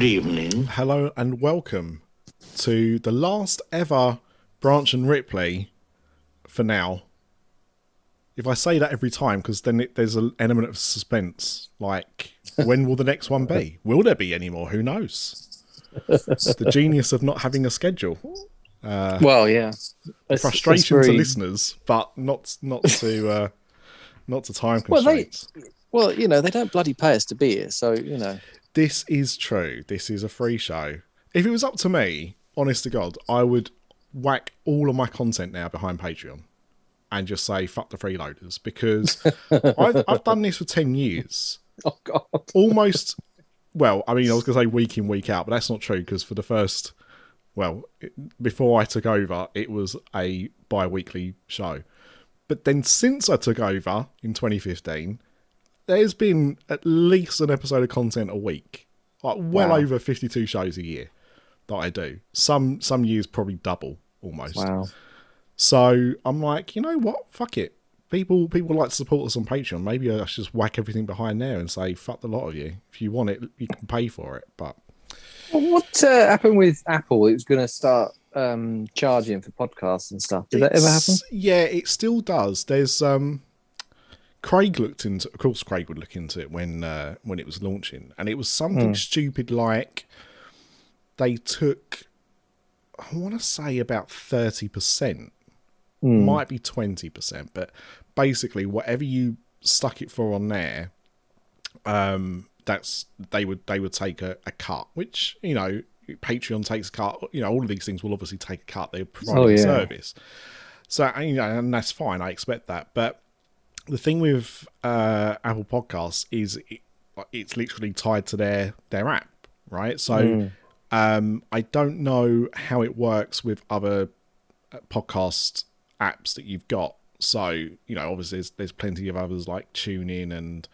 Good evening. Hello and welcome to the last ever Branch and Ripley for now. If I say that every time, because then it, there's an element of suspense. Like, when will the next one be? Will there be any more? Who knows? the genius of not having a schedule. well, yeah. It's- Frustration it's to listeners, but not not to uh, not to time Well, they- constraints. Well, you know, they don't bloody pay us to be here, so you know. This is true. This is a free show. If it was up to me, honest to God, I would whack all of my content now behind Patreon and just say fuck the freeloaders because I've, I've done this for 10 years. Oh God. Almost, well, I mean, I was going to say week in, week out, but that's not true because for the first, well, it, before I took over, it was a bi weekly show. But then since I took over in 2015, there's been at least an episode of content a week, like well Wow. over 52 shows a year that I do. Some some years probably double almost. Wow. So I'm like, you know what? Fuck it. People people like to support us on Patreon. Maybe I should just whack everything behind there and say fuck the lot of you. If you want it, you can pay for it. But Well, what uh, happened with Apple? It was going to start um, charging for podcasts and stuff. Did that ever happen? Yeah, it still does. There's um Craig looked into of course Craig would look into it when uh, when it was launching. And it was something stupid like they took I want to say about 30%. Might be 20%, but basically whatever you stuck it for on there um that's they would they would take a, a cut which you know patreon takes a cut you know all of these things will obviously take a cut. They're providing Oh, a yeah. service. So and, you know and that's fine. I expect that. But the thing with uh apple podcasts is it, it's literally tied to their their app right? So um i don't know how it works with other uh, podcast apps that you've got. So you know obviously there's, there's plenty of others like TuneIn and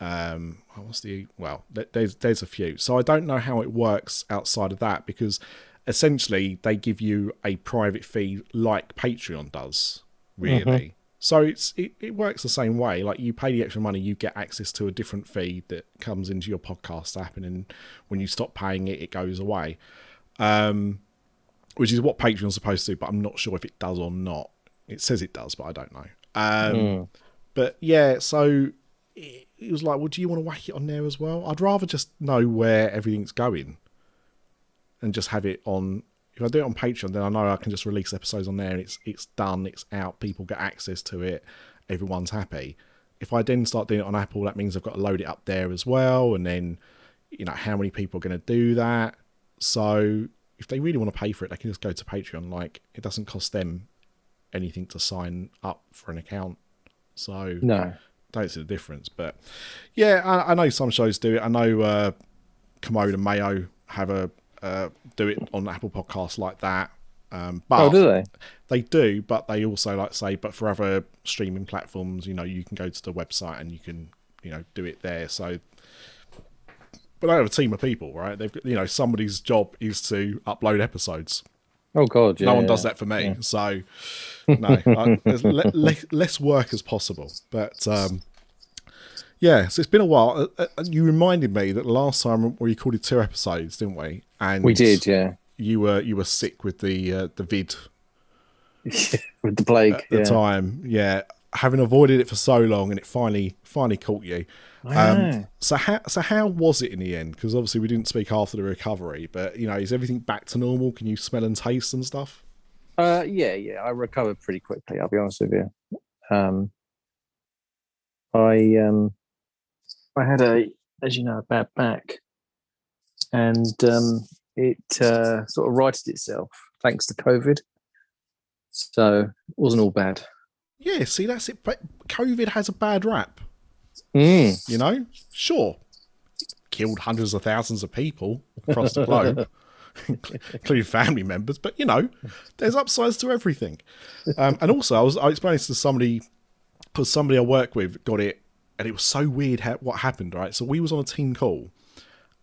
um what's the well there's there's a few. So i don't know how it works outside of that because essentially they give you a private feed like patreon does really so it's it, it works the same way. Like you pay the extra money you get access to a different feed that comes into your podcast app and then when you stop paying it it goes away. Um which is what patreon's supposed to do but i'm not sure if it does or not. It says it does but i don't know. Um but yeah so it, it was like well do you want to whack it on there as well? I'd rather just know where everything's going and just have it on if i do it on patreon then i know i can just release episodes on there and it's it's done it's out people get access to it everyone's happy if i then start doing it on apple that means i've got to load it up there as well and then you know how many people are going to do that so if they really want to pay for it they can just go to patreon like it doesn't cost them anything to sign up for an account so No. don't see the difference. But yeah, I, I know some shows do it. I know uh, Kermode and Mayo have a uh, do it on Apple Podcasts like that. Um, but Oh, do they? they do, but they also like say, but for other streaming platforms, you know, you can go to the website and you can, you know, do it there. So, but they have a team of people, right? They've, got- you know, somebody's job is to upload episodes Oh God. Yeah, no one yeah. does that for me. So no, I, le- le- less work as possible. But um, yeah, so it's been a while. Uh, uh, you reminded me that the last time we recorded two episodes, didn't we? And We did, yeah. You were you were sick with the uh, the vid With the plague. at the yeah. time. Yeah, having avoided it for so long, and it finally finally caught you. Um, so how so how was it in the end? Because obviously we didn't speak after the recovery, but you know, is everything back to normal? Can you smell and taste and stuff? Uh, yeah, yeah. I recovered pretty quickly. I'll be honest with you. Um, I um, I had a, as you know, a bad back, and um, it uh, sort of righted itself thanks to COVID. So it wasn't all bad. Yeah, see, that's it. But COVID has a bad rap. Mm. You know, sure, killed hundreds of thousands of people across the globe, including family members. But you know, there's upsides to everything. Um, and also, I was I explained this to somebody because somebody I work with got it, and it was so weird how, what happened. Right, so we was on a team call,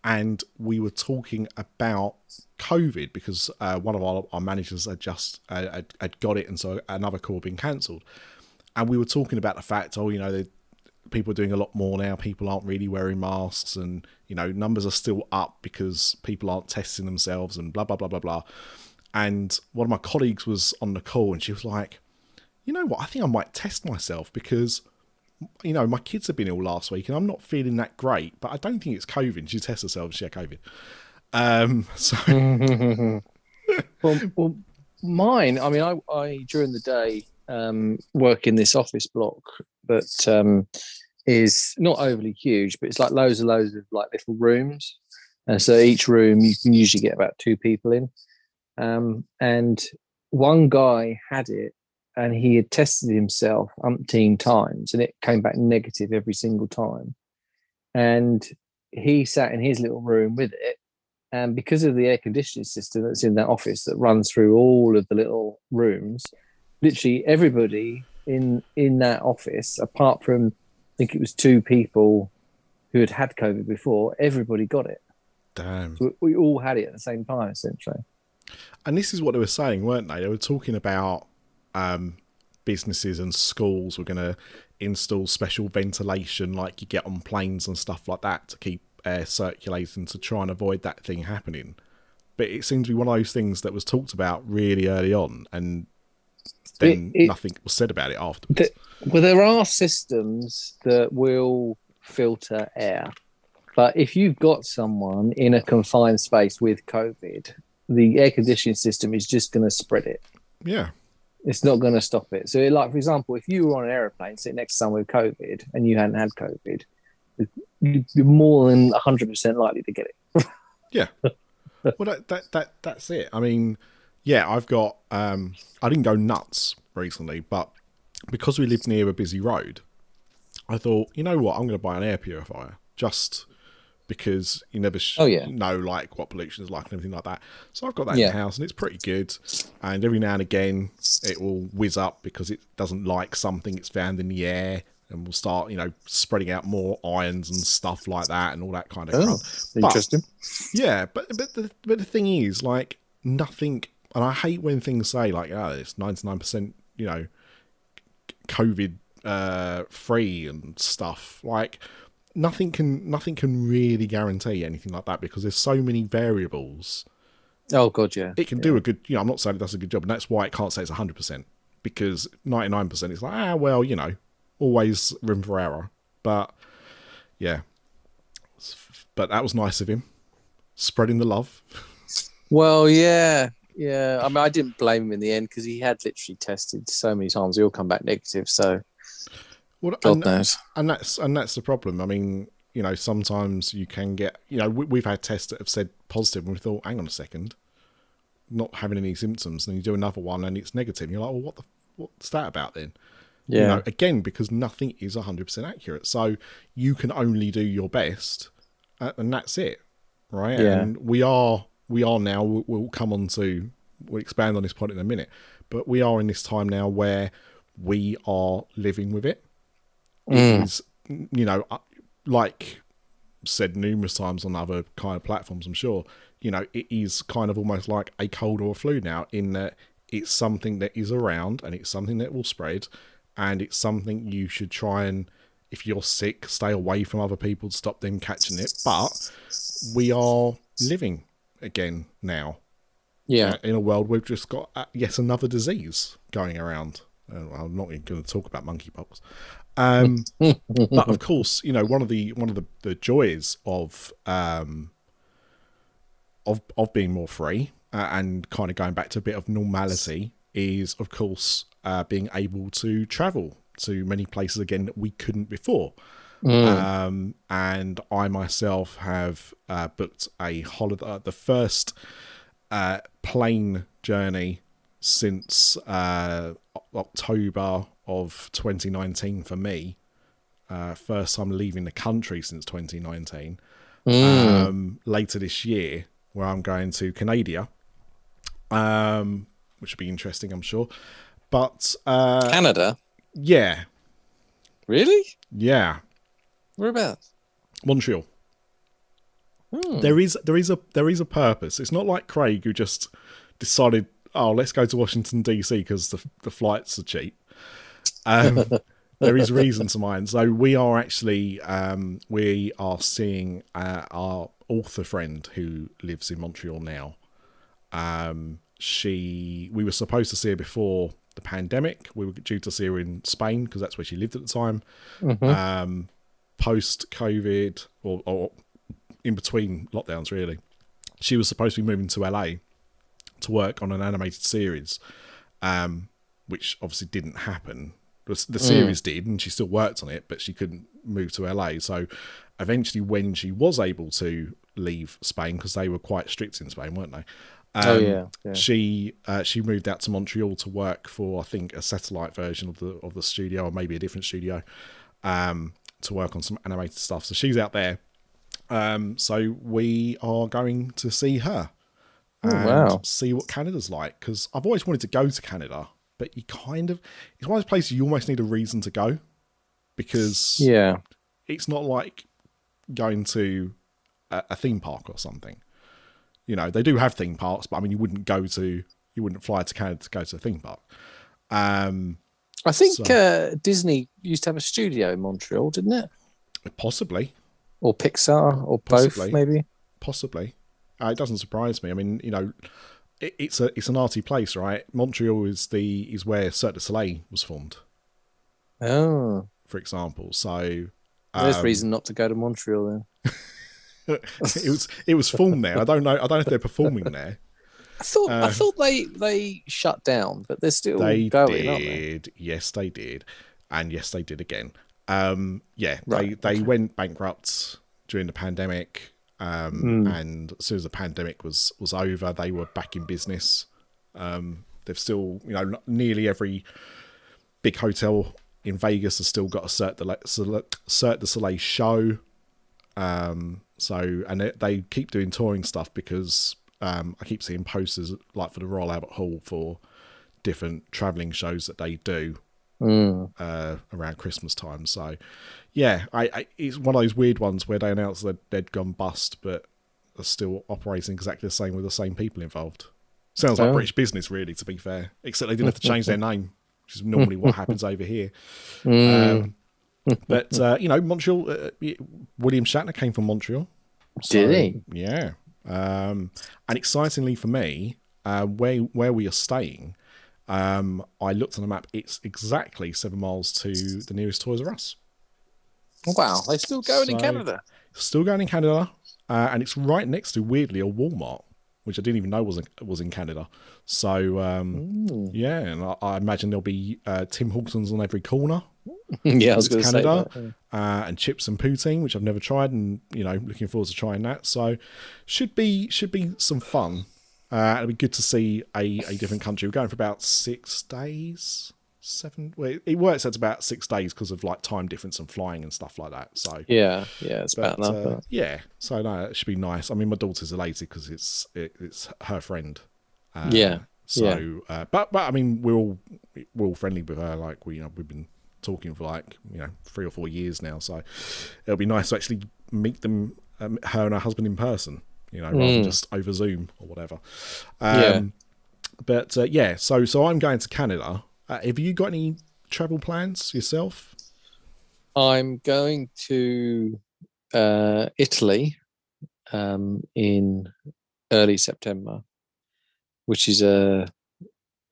and we were talking about COVID because uh, one of our, our managers had just uh, had, had got it, and so another call had been cancelled. And we were talking about the fact, oh, you know, they people are doing a lot more now. People aren't really wearing masks, and you know numbers are still up because people aren't testing themselves, and blah blah blah blah blah. And one of my colleagues was on the call, and she was like, "You know what? I think I might test myself because." You know, my kids have been ill last week, and I'm not feeling that great. But I don't think it's COVID. She tests herself; she had COVID. Um, so well, well, mine. I mean, I, I during the day um, work in this office block that um, is not overly huge, but it's like loads and loads of like little rooms, and so each room you can usually get about two people in. Um, and one guy had it and he had tested himself umpteen times and it came back negative every single time. And he sat in his little room with it. And because of the air conditioning system that's in that office that runs through all of the little rooms, literally everybody in in that office, apart from I think it was two people who had had COVID before, everybody got it. Damn. So we all had it at the same time, essentially. And this is what they were saying, weren't they? They were talking about um, businesses and schools were going to install special ventilation like you get on planes and stuff like that to keep air circulating to try and avoid that thing happening. But it seems to be one of those things that was talked about really early on, and then It- it- nothing was said about it afterwards. The- well, there are systems that will filter air, but if you've got someone in a confined space with COVID, the air conditioning system is just going to spread it. yeah, It's not going to stop it. So, like for example, if you were on an aeroplane sitting next to someone with COVID and you hadn't had COVID, you- you're more than 100% likely to get it. Yeah. Well, that, that that that's it. I mean, yeah, I've got. Um, I didn't go nuts recently, but because we live near a busy road, I thought, you know what, I'm going to buy an air purifier just because you never sh- Oh, yeah. know like what pollution is like and everything like that. So I've got that in the house and it's pretty good. And every now and again, it will whiz up because it doesn't like something it's found in the air. And will start, you know, spreading out more ions and stuff like that, and all that kind of Oh, crap. But- Interesting. yeah, but but the but the thing is, like nothing, and I hate when things say like, "Oh, it's ninety nine percent," you know, COVID uh, free and stuff. Like nothing can nothing can really guarantee anything like that because there's so many variables. Oh, God, yeah. It can do a good, you know, I'm not saying it does a good job, and that's why it can't say it's hundred percent because ninety nine percent is like, ah, well, you know, always room for error. But yeah, but that was nice of him, spreading the love. Well, yeah, yeah. I mean, I didn't blame him in the end because he had literally tested so many times. He all come back negative. So Well, God and, knows. and that's and that's the problem. I mean, you know, sometimes you can get, you know, we, we've had tests that have said positive, and we thought, hang on a second, not having any symptoms, and you do another one and it's negative. And you're like, well, what the what's that about then? Yeah. You know, again, because nothing is 100% accurate. So you can only do your best, and that's it, right? Yeah. And we are, we are now, we'll, we'll come on to, we'll expand on this point in a minute, but we are in this time now where we are living with it. Mm. is, you know, uh, like said numerous times on other kind of platforms, I'm sure, you know, it is kind of almost like a cold or a flu now, in that it's something that is around and it's something that will spread and it's something you should try and if you're sick stay away from other people to stop them catching it but we are living again now Yeah. in a world we've just got uh, yet another disease going around uh, i'm not even going to talk about monkeypox um, but of course you know one of the one of the, the joys of um of of being more free uh, and kind of going back to a bit of normality is of course uh, being able to travel to many places again that we couldn't before. Um, and I myself have uh, booked a holiday, uh, the first uh, plane journey since uh, October of 2019 for me. Uh, first time leaving the country since 2019. Um, later this year, where I'm going to Canada, um, which will be interesting, I'm sure. But uh, Canada. yeah, Really? yeah, Whereabouts? Montreal. Hmm. There is there is a there is a purpose. It's not like Craig who just decided, oh, let's go to Washington DC because the the flights are cheap. Um, there is reason to mind. So we are actually um, we are seeing uh, our author friend who lives in Montreal now. Um, she we were supposed to see her before the pandemic. We were due to see her in Spain because that's where she lived at the time. Mm-hmm. Um, Post COVID or, or in between lockdowns, really, she was supposed to be moving to LA to work on an animated series, um, which obviously didn't happen. The, the series did, and she still worked on it, but she couldn't move to LA. So eventually, when she was able to leave Spain, because they were quite strict in Spain, weren't they? oh Um, yeah, yeah. she uh, she moved out to Montreal to work for I think a satellite version of the of the studio or maybe a different studio um, to work on some animated stuff. So she's out there. Um, so we are going to see her Oh, and wow. see what Canada's like because I've always wanted to go to Canada, but you kind of it's one of those places you almost need a reason to go because Yeah. it's not like going to a, a theme park or something. You know, they do have theme parks, but I mean, you wouldn't go to, you wouldn't fly to Canada to go to a theme park. Um, I think So- uh, Disney used to have a studio in Montreal, didn't it? possibly, Or Pixar, or Possibly. both, maybe. possibly. Uh, it doesn't surprise me. I mean, you know, it, it's a it's an arty place, right? Montreal is the is where Cirque du Soleil was formed, Oh, for example. So there's um, reason not to go to Montreal then. it was it was formed there. I don't know. I don't know if they're performing there. I thought I uh, thought they they shut down, but they're still they going, aren't they? did. Yes, they did, and yes, they did again. Um, yeah, Right, they they went bankrupt during the pandemic, um, Hmm. and as soon as the pandemic was was over, they were back in business. Um, they've still, you know, nearly every big hotel in Vegas has still got a du, Soleil- Cirque du Soleil show. Um, so and they, they keep doing touring stuff because um, I keep seeing posters like for the Royal Albert Hall for different traveling shows that they do Mm. uh, around Christmas time. So, yeah, I, I it's one of those weird ones where they announce that they'd gone bust, but are still operating exactly the same with the same people involved. Sounds like Oh. British business, really, to be fair. Except they didn't have to change their name, which is normally what happens over here. Mm. Um, but uh, you know, Montreal. Uh, William Shatner came from Montreal. Did he? Yeah. Um, and excitingly for me, uh, where where we are staying, um, I looked on the map. It's exactly seven miles to the nearest Toys R Us. Wow, they're still going in Canada. Still going in Canada, uh, and it's right next to weirdly a Walmart, which I didn't even know was in, was in Canada. So um, Mm. yeah, and I, I imagine there'll be uh, Tim Hortons on every corner. yeah, I was going to say Canada. that. uh, and chips and poutine, which I've never tried, and you know, looking forward to trying that. So, should be should be some fun. Uh, it'll be good to see a, a different country. We're going for about six days, seven. Well, it- works out about six days because of like time difference and flying and stuff like that. So, Yeah, yeah, it's but, about enough. uh, yeah, so no, it should be nice. I mean, my daughter's elated because it's it, it's her friend. Uh, Yeah, So, Uh, but but I mean, we're all we're all friendly with her. Like we you know we've been talking for like you know three or four years now. So it'll be nice to actually meet them, um, her and her husband in person. You know, rather than Mm. just over Zoom or whatever. Um, Yeah. But uh, yeah, so so I'm going to Canada. Uh, have you got any travel plans yourself? I'm going to uh, Italy um, in early September, which is a,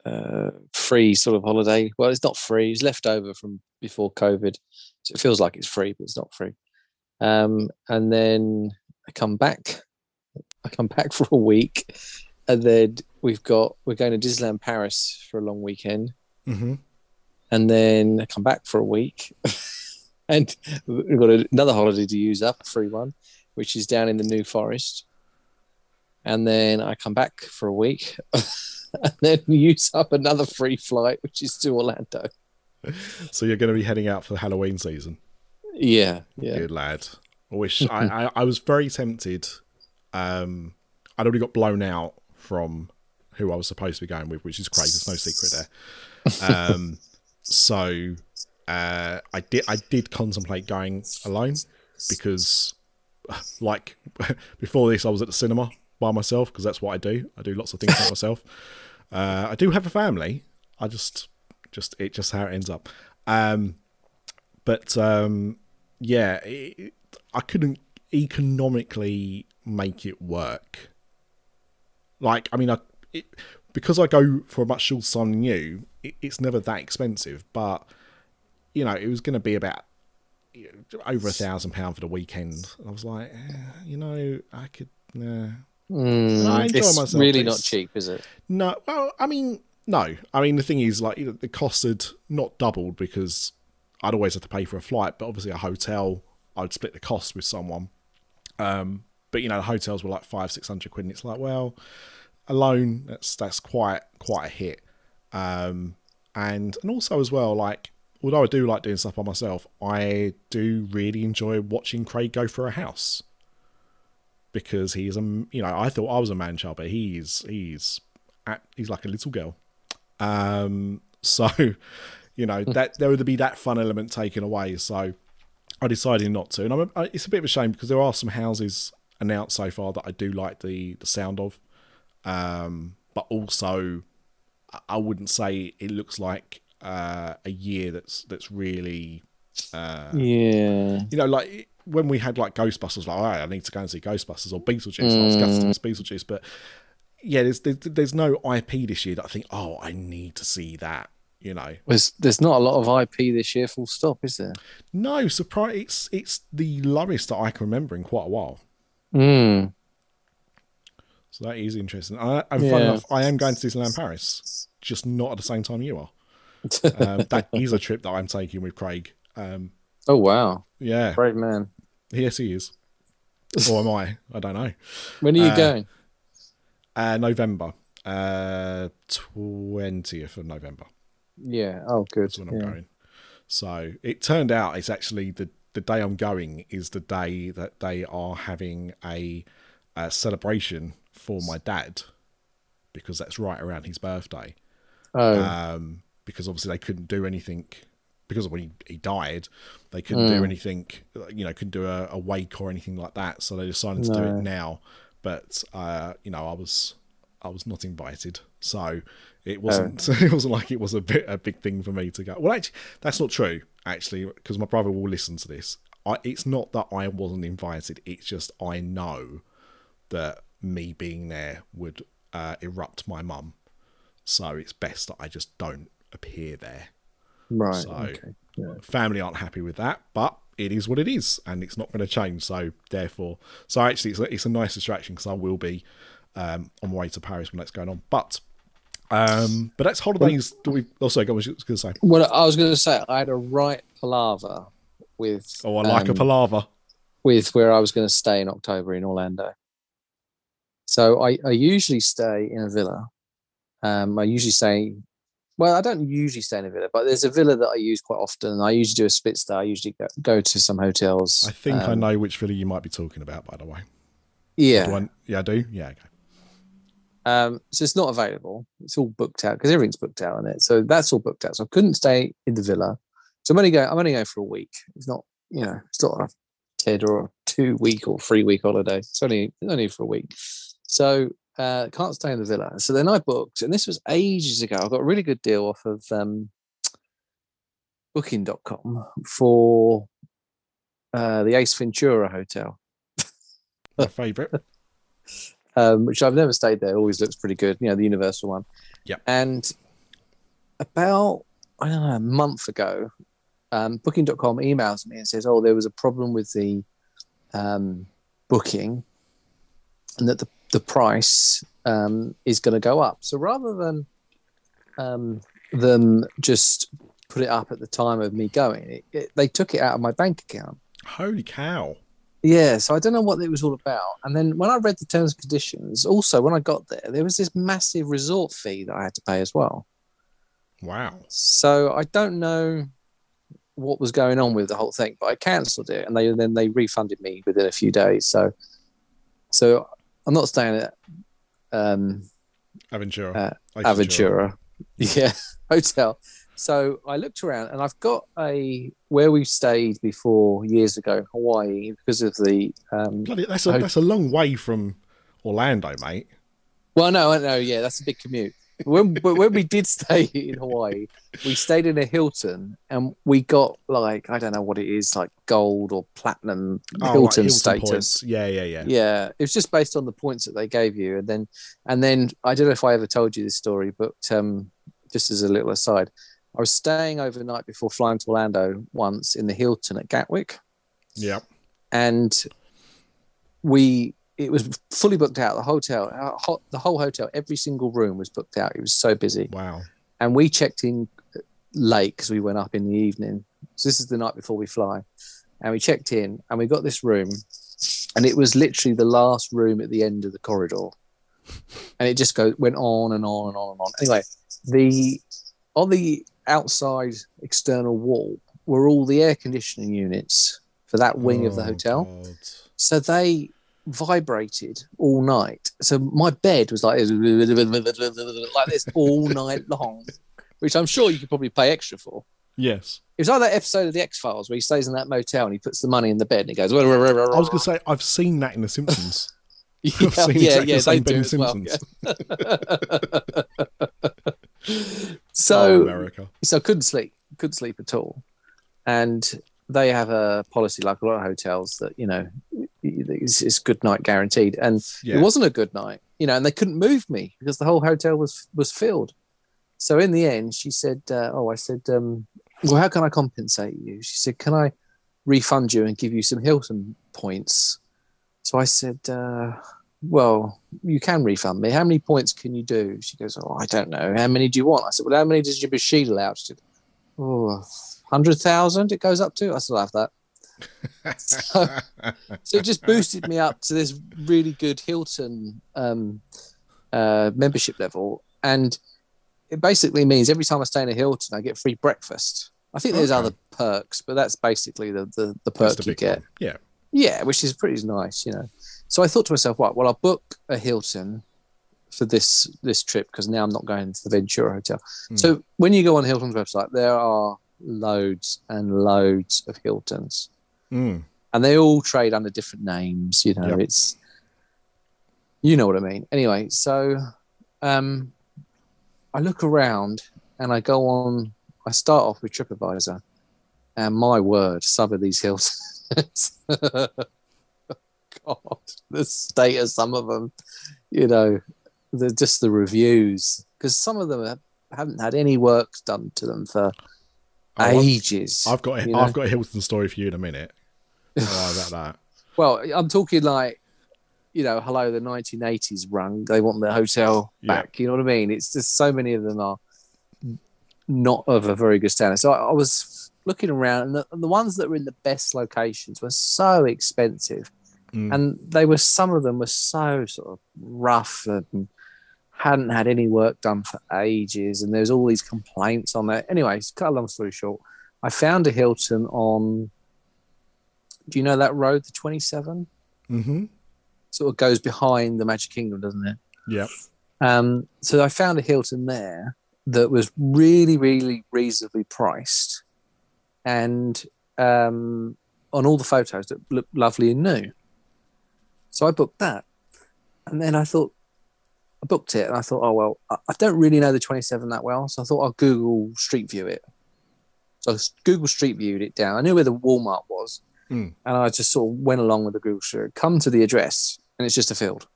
a free sort of holiday. Well, it's not free; it's left over from before COVID, so it feels like it's free, but it's not free. Um, and then I come back. I come back for a week, and then we've got we're going to Disneyland Paris for a long weekend Mm-hmm. and then I come back for a week, and we've got another holiday to use up, a free one, which is down in the New Forest. And then I come back for a week, and then use up another free flight, which is to Orlando. So you're going to be heading out for the Halloween season. Yeah, yeah, Good lad. I wish I, I, I was very tempted. Um, I'd already got blown out from who I was supposed to be going with, which is crazy. There's no secret there. Um, so uh, I did I did contemplate going alone because, like, before this I was at the cinema by myself because that's what I do. I do lots of things by myself. Uh, I do have a family. I just just it just how it ends up. Um, but um, yeah, it, I couldn't economically make it work. Like, I mean, I it, because I go for a much shorter time than you, it, it's never that expensive. But you know, it was going to be about you know, over a thousand pound for the weekend. I was like, eh, you know, I could. Nah. Mm, I enjoy it's myself, really but not cheap, is it? No, well, I mean, no. I mean, the thing is, like, you know, the cost had not doubled because I'd always have to pay for a flight, but obviously a hotel, I'd split the cost with someone. Um, but you know, the hotels were like five, six hundred quid, and it's like, well, alone, that's that's quite quite a hit. Um, and and also as well, like, although I do like doing stuff by myself, I do really enjoy watching Craig go for a house because he's a you know I thought I was a man child, but he's he's at, he's like a little girl. Um, so you know that there would be that fun element taken away. So I decided not to, and I'm, it's a bit of a shame because there are some houses announced so far that I do like the the sound of, um, but also I- wouldn't say it looks like uh, a year that's that's really uh, Yeah. you know, like when we had like Ghostbusters, like, all right, I need to go and see Ghostbusters or Beetlejuice. I was gutted to miss Beetlejuice, but yeah, there's, there's there's no IP this year that I think, oh, I need to see that. You know, There's there's not a lot of IP this year, full stop, is there? no surprise. It's it's the lowest that I can remember in quite a while. Mm. So that is interesting. I, and fun Yeah. enough, I am going to Disneyland Paris, just not at the same time you are. Um, that is a trip that I'm taking with Craig. Um, oh wow, yeah, brave man. yes, he is. Or am I? I don't know. When are you Uh, going? Uh, November, uh, twentieth of November. Yeah. Oh, good. That's when I'm going. So it turned out it's actually the the day I'm going is the day that they are having a, a celebration for my dad because that's right around his birthday. Oh, Um, because obviously they couldn't do anything because of when he, he died, they couldn't do Mm. anything, you know, couldn't do a, a wake or anything like that. So they decided to do it now. But uh, you know, I was I was not invited, so it wasn't it wasn't like it was a bit a big thing for me to go. Well, actually, that's not true. Actually, because my brother will listen to this. I, it's not that I wasn't invited. It's just I know that me being there would uh, erupt my mum. So it's best that I just don't appear there. right. so- okay. Yeah. Family aren't happy with that, but it is what it is, and it's not going to change. So therefore, so actually, it's a, it's a nice distraction because I will be um, on my way to Paris when that's going on. But um, but that's holidays. Do we also go? Was going to say? Well, I was going to say I had a right palaver with. Oh, I like a um, palaver. with where I was going to stay in October in Orlando. So I, I usually stay in a villa. Um, I usually stay, well, I don't usually stay in a villa, but there's a villa that I use quite often. I usually do a split stay. I usually go, go to some hotels. I think I um, know which villa you might be talking about. By the way, Yeah. I- yeah, I do. Yeah, okay. Um, so it's not available. It's all booked out because everything's booked out on it. So that's all booked out. So I couldn't stay in the villa. So I'm only going. I'm only going for a week. It's not, you know, it's not a kid or a two week or three week holiday. It's only only for a week. So uh, can't stay in the villa. So then I booked, and this was ages ago. I got a really good deal off of um, Booking.com for uh, the Ace Ventura Hotel My favourite. um, which I've never stayed there. Always looks pretty good. You know, the Universal one. Yep. And about I don't know a month ago, um, Booking.com emails me and says, "Oh, there was a problem with the um, booking, and that the the price um, is going to go up." So rather than um, them just put it up at the time of me going, it, it, they took it out of my bank account. Holy cow! Yeah, so I don't know what it was all about. And then when I read the terms and conditions, also when I got there, there was this massive resort fee that I had to pay as well. Wow. So I don't know what was going on with the whole thing, but I cancelled it, and they then they refunded me within a few days. So, so I'm not staying at um, Aventura. Uh, Aventura, yeah, hotel. So I looked around, and I've got a where we stayed before years ago, Hawaii, because of the um, Bloody, that's a that's a long way from Orlando, mate. Well, no, no, yeah, that's a big commute. When but when we did stay in Hawaii, we stayed in a Hilton and we got like I don't know what it is, like gold or platinum Oh, like Hilton, Hilton status. points. Yeah, yeah, yeah. Yeah, it was just based on the points that they gave you, and then and then I don't know if I ever told you this story, but um, just as a little aside, I was staying overnight before flying to Orlando once in the Hilton at Gatwick, Yeah, and we it was fully booked out. The hotel, uh, ho- the whole hotel, every single room was booked out. It was so busy, Wow. and we checked in uh, late because we went up in the evening. So this is the night before we fly, and we checked in, and we got this room, and it was literally the last room at the end of the corridor, and it just go went on and on and on and on. Anyway, the on the outside external wall were all the air conditioning units for that wing of the Oh, hotel. God. So they vibrated all night. So my bed was like like this all night long, which I'm sure you could probably pay extra for. Yes. It was like that episode of The X Files where he stays in that motel and he puts the money in the bed and he goes. I was going to say, I've seen that in The Simpsons. yeah, I've seen yeah, exactly yeah, the same bed in well. Simpsons. yeah. so oh, America. so I couldn't sleep, couldn't sleep at all. And they have a policy, like a lot of hotels, that you know, it's, it's good night guaranteed. And Yeah. it wasn't a good night, you know, and they couldn't move me because the whole hotel was was filled. So in the end, she said, uh, "Oh, I said, um, well, how can I compensate you?" She said, "Can I refund you and give you some Hilton points?" So I said, uh, "Well, you can refund me. How many points can you do?" She goes, "Oh, I don't know. How many do you want?" I said, "Well, how many does your machine allow?" She said, "Oh, hundred thousand. It goes up to." I still have that. So, so it just boosted me up to this really good Hilton um, uh, membership level, and it basically means every time I stay in a Hilton, I get free breakfast. I think there's Okay. other perks, but that's basically the the, the perk the you get. one. Yeah. Yeah, which is pretty nice, you know. So I thought to myself, right, well, I'll book a Hilton for this this trip because now I'm not going to the Ventura Hotel. Hmm. So when you go on Hilton's website, there are loads and loads of Hiltons Mm. and they all trade under different names. You know, Yep. it's you know what I mean. Anyway, so um, I look around and I go on. I start off with TripAdvisor, and my word, some of these hills. God, the state of some of them, you know, the just the reviews because some of them have, haven't had any work done to them for Oh, I've- ages. I've got you know? I've got a Hilton story for you in a minute. Oh, about that. Well, I'm talking like, you know, hello, the 1980s rung. They want the hotel Yeah. back. You know what I mean? It's just so many of them are not of a very good standard. So I, I was looking around, and the, and the ones that were in the best locations were so expensive, Mm. and they were some of them were so sort of rough and hadn't had any work done for ages, and there's all these complaints on there. Anyway, cut a long story short, I found a Hilton on. Do you know that road, the 27? Mm-hmm. sort of goes behind the Magic Kingdom, doesn't it? Yep. Um, so I found a Hilton there that was really, really reasonably priced, and um, on all the photos that looked lovely and new. So I booked that, and then I thought booked it, and I thought, oh well, I don't really know the 27 that well, so I thought I'll Google Street View it. So I Google Street Viewed it down. I knew where the Walmart was, Mm. and I just sort of went along with the Google Street. Come to the address, and it's just a field.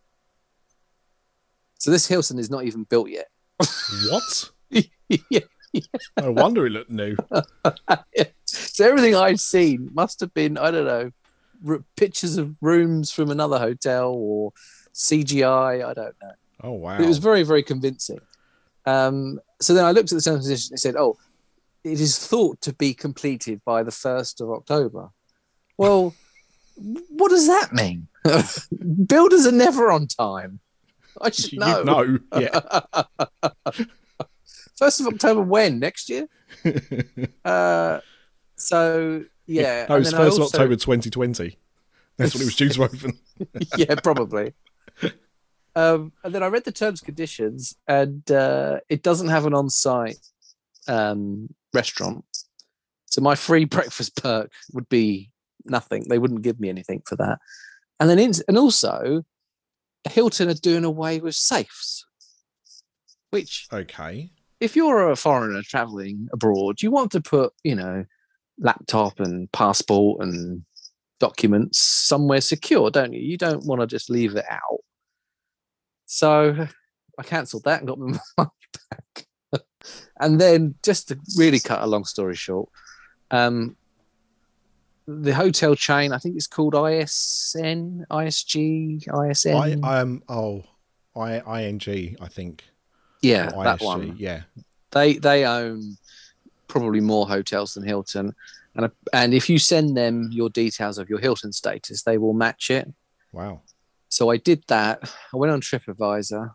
So this Hilton is not even built yet. What? yeah. No wonder it looked new. So everything I'd seen must have been, I don't know, r- pictures of rooms from another hotel or CGI. I don't know. Oh wow. But it was very, very convincing. Um, so then I looked at the terms and conditions and said, oh, it is thought to be completed by the 1st of October. Well, what does that mean? Builders are never on time. I should know. know. Yeah. First of October when next year? Uh, so yeah, no, and it's then I first of also- October 2020. That's when it was due to open. yeah, probably. Um, and then I read the terms conditions, and uh, it doesn't have an on-site um, restaurant. So my free breakfast perk would be nothing. They wouldn't give me anything for that. And then, in, and also, Hilton are doing away with safes. Which, Okay. if you're a foreigner traveling abroad, you want to put, you know, laptop and passport and documents somewhere secure, don't you? You don't want to just leave it out. So I cancelled that and got my money back. and then, just to really cut a long story short, um, the hotel chain, I think it's called ISN, ISG, ISN. I um oh I ing I think. yeah, Or that ISG, one. Yeah. They they own probably more hotels than Hilton, and and if you send them your details of your Hilton status, they will match it. Wow. So I did that. I went on TripAdvisor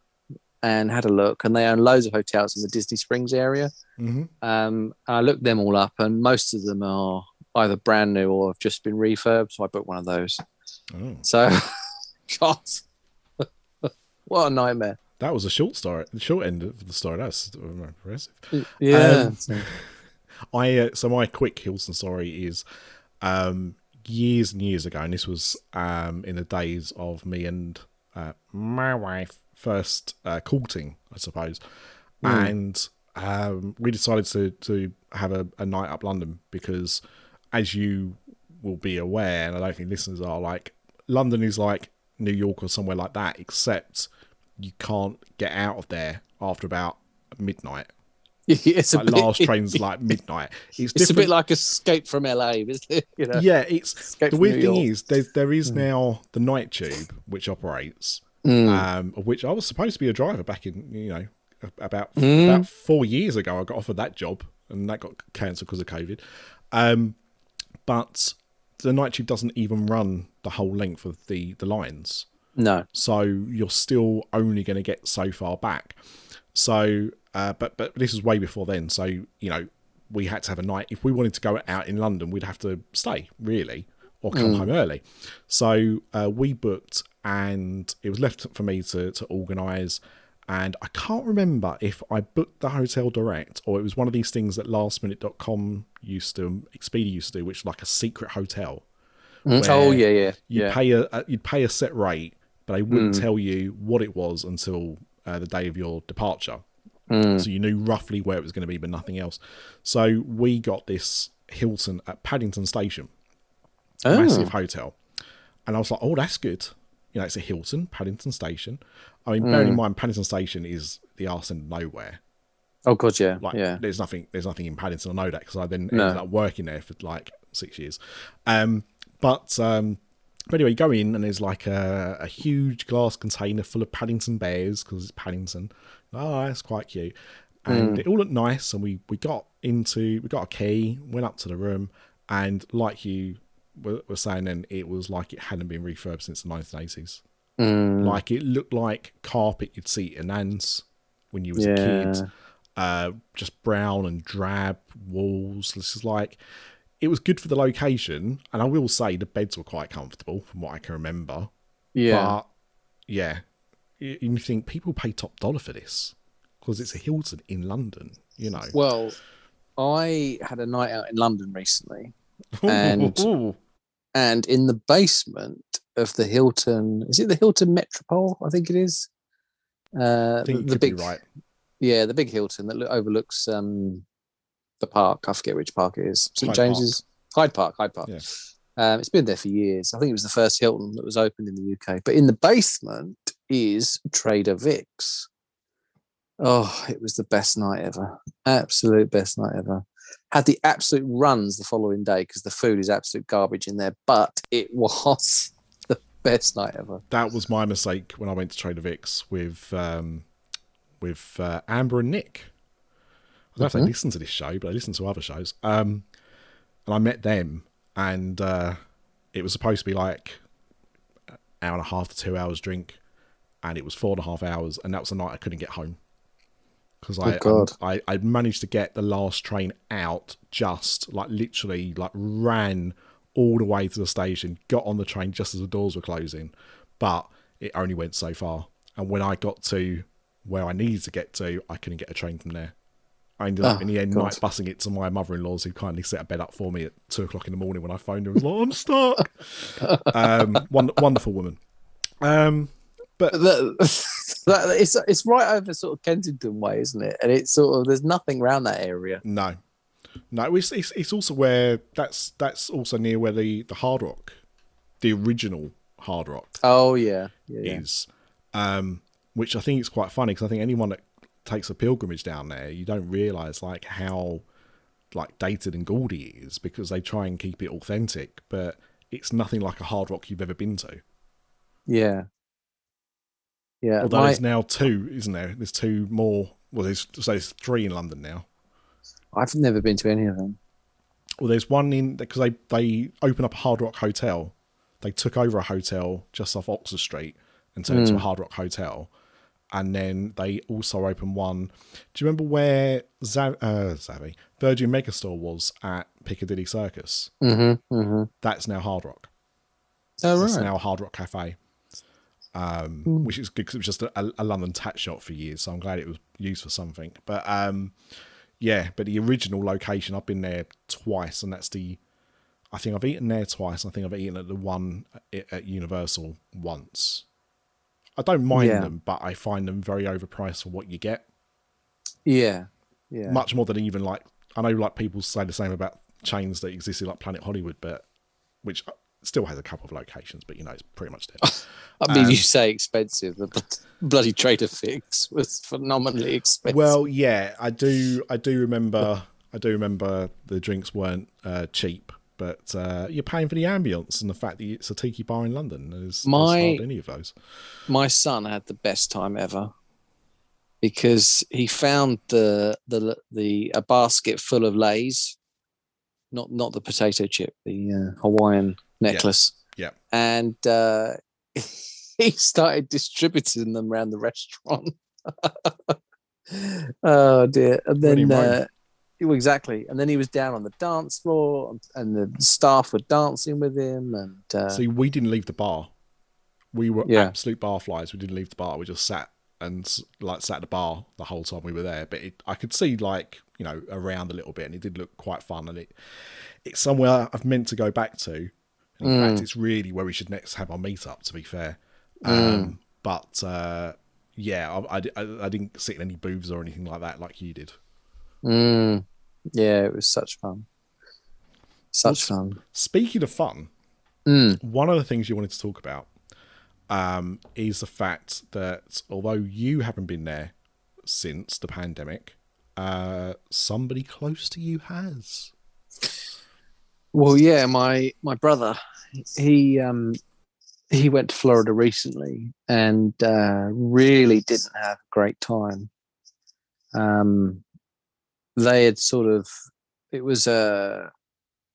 and had a look, and they own loads of hotels in the Disney Springs area. hmm Um, I looked them all up, and most of them are either brand new or have just been refurbed. So I booked one of those. Oh. So, God, what a nightmare! That was a short story. The short end of the story. That's impressive. Yeah, Um, I uh, so my quick Hilton story is um years and years ago, and this was um in the days of me and uh, my wife first uh, courting, I suppose, Mm. and um we decided to to have a, a night up London because, as you will be aware, and I don't think listeners are like London is like New York or somewhere like that, except you can't get out of there after about midnight it's a like bit, last train's like midnight. It's, It's a bit like Escape from LA, isn't it? You know, yeah, it's Escape the weird thing is there there is now the night tube which operates, Mm. um, of which I was supposed to be a driver back in you know about Mm. about four years ago. I got offered that job and that got cancelled because of COVID. Um, but the night tube doesn't even run the whole length of the the lines. no, so you're still only going to get so far back. So, uh, but but this was way before then. So you know, we had to have a night. If we wanted to go out in London, we'd have to stay really or come home early. So uh, we booked, and it was left for me to to organise. And I can't remember if I booked the hotel direct or it was one of these things that lastminute.com used to, Expedia used to do, which is like a secret hotel Mm. oh yeah, yeah, you'd yeah. pay a, a you'd pay a set rate, but they wouldn't tell you what it was until uh, the day of your departure. Mm. So you knew roughly where it was going to be, but nothing else. So we got this Hilton at Paddington Station, Oh. massive hotel, and I was like, "Oh, that's good." You know, it's a Hilton, Paddington Station. I mean, bearing in mind, Paddington Station is the arse end nowhere. Oh god, yeah, Like, yeah. there's nothing, there's nothing in Paddington. I know that because I then No. ended up working there for like six years. Um, but um, but anyway, you go in and there's like a, a huge glass container full of Paddington bears because it's Paddington. Oh, that's quite cute. And it all looked nice. And we we got into, we got a key, went up to the room, and like you were, were saying, then it was like it hadn't been refurbed since the 1980s. Mm. Like it looked like carpet you'd see in Nan's when you was a kid. Uh, just brown and drab walls. This is like it was good for the location, and I will say the beds were quite comfortable from what I can remember. yeah. But yeah, you, you think people pay top dollar for this because it's a Hilton in London, you know. Well, I had a night out in London recently, and- Ooh. and in the basement of the Hilton, is it the Hilton Metropole? I think it is. Uh, I think the big, right. yeah, the big Hilton that overlooks um, the park. I forget which park it is. St Hyde James's Hyde Park. Hyde Park. Yeah. Um, it's been there for years. I think it was the first Hilton that was opened in the UK. But in the basement is Trader Vic's. Oh, it was the best night ever. Absolute best night ever. Had the absolute runs the following day because the food is absolute garbage in there, but it was the best night ever. That was my mistake when I went to Trader Vic's with um, with uh, Amber and Nick. I don't know if they listen to this show, but I listen to other shows. Um, and I met them, and uh, it was supposed to be like an hour and a half to two hours drink, and it was four and a half hours, and that was the night I couldn't get home because I, Oh, I I managed to get the last train out just like literally like ran all the way to the station, got on the train just as the doors were closing, but it only went so far. And when I got to where I needed to get to, I couldn't get a train from there. I ended up Oh, in the end God. night busing it to my mother-in-law's, who kindly set a bed up for me at two o'clock in the morning when I phoned her. and was like, "I'm stuck." um, one, wonderful woman. Um, That- That- it's it's right over sort of Kensington way, isn't it? And it's sort of there's nothing around that area. No, no. It's, it's it's also where that's that's also near where the the Hard Rock, the original Hard Rock Oh yeah, yeah, yeah. is, um, which I think is quite funny because I think anyone that takes a pilgrimage down there, you don't realise like how like dated and gaudy it is because they try and keep it authentic, but it's nothing like a Hard Rock you've ever been to. yeah. Yeah, Although my- there's now two, isn't there? There's two more. Well, there's so there's three in London now. I've never been to any of them. Well, there's one in because they they open up a Hard Rock hotel. They took over a hotel just off Oxford Street and turned it into a mm. Hard Rock hotel, and then they also opened one. Do you remember where Zav, uh, Zavvi Virgin Megastore was at Piccadilly Circus? Mm-hmm. Mm-hmm. That's now Hard Rock. Oh right. It's now a Hard Rock Cafe, um, which is good because it was just a, a London tat shop for years. So I'm glad it was used for something. But um, yeah, but the original location, I've been there twice, and that's the. I think I've eaten there twice. I think I've eaten at the one at, at Universal once. I don't mind Yeah. them, but I find them very overpriced for what you get. Yeah. Yeah. Much more than even like I know like people say the same about chains that existed like Planet Hollywood, but which still has a couple of locations, but you know it's pretty much dead. I mean, um, you say expensive. The bloody Trader Vic's was phenomenally expensive. Well, yeah, I do. I do remember. I do remember the drinks weren't uh, cheap, but uh, you're paying for the ambience and the fact that it's a tiki bar in London. There's, there's My- any of those. my son had the best time ever because he found the the the a basket full of leis, not not the potato chip, the uh, Hawaiian necklace. yeah. and uh, he started distributing them around the restaurant. oh dear! And then. roamed. Exactly, and then he was down on the dance floor, and the staff were dancing with him, and uh, See, we didn't leave the bar. We were Yeah. absolute bar flies. We didn't leave the bar. We just sat and like sat at the bar the whole time we were there. But it, I could see like you know around a little bit, and it did look quite fun. And it it's somewhere I've meant to go back to. In Mm. fact, it's really where we should next have our meetup. To be fair, um, but uh, yeah, I, I, I- I didn't sit in any booths or anything like that like you did. Mm, yeah, it was such fun. Such What's- fun. Speaking of fun, Mm, one of the things you wanted to talk about um, is the fact that although you haven't been there since the pandemic, uh, somebody close to you has. well, yeah, my my brother, he um he went to Florida recently and uh, really didn't have a great time. Um, they had sort of it was a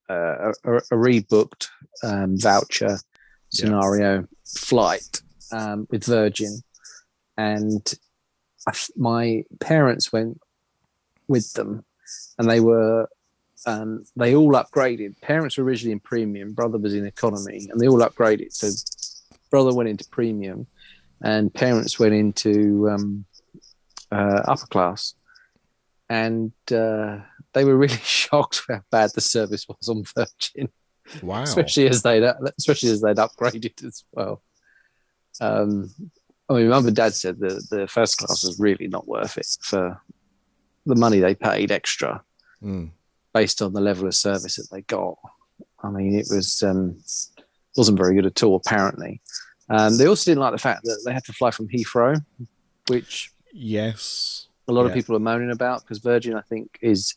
a, a, a rebooked um, voucher scenario flight um, with Virgin, and I, my parents went with them, and they were um, they all upgraded. Parents were originally in premium, brother was in economy, and they all upgraded. So brother went into premium, and parents went into um, uh, upper class, and uh, they were really shocked how bad the service was on Virgin Wow. especially as they'd especially as they'd upgraded as well. Um, I mean, mum and dad said the the first class was really not worth it for the money they paid extra Mm. based on the level of service that they got. I mean, it was um, wasn't very good at all. Apparently, um, they also didn't like the fact that they had to fly from Heathrow, which Yes. A lot of people are moaning about because Virgin, I think, is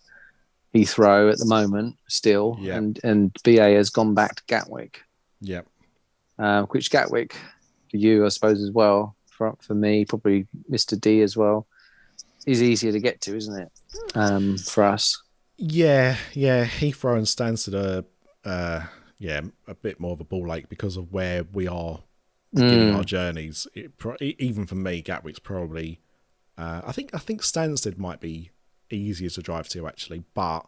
Heathrow at the moment still, Yeah. and and BA has gone back to Gatwick. Yep. uh, which Gatwick for you, I suppose, as well. For, for me, probably Mr. D as well, is easier to get to, isn't it? Um, for us. Yeah, yeah. Heathrow and Stansted are, uh, yeah, a bit more of a ball ache because of where we are beginning Mm. our journeys. It, even for me, Gatwick's probably. Uh, I think I think Stansted might be easier to drive to actually, but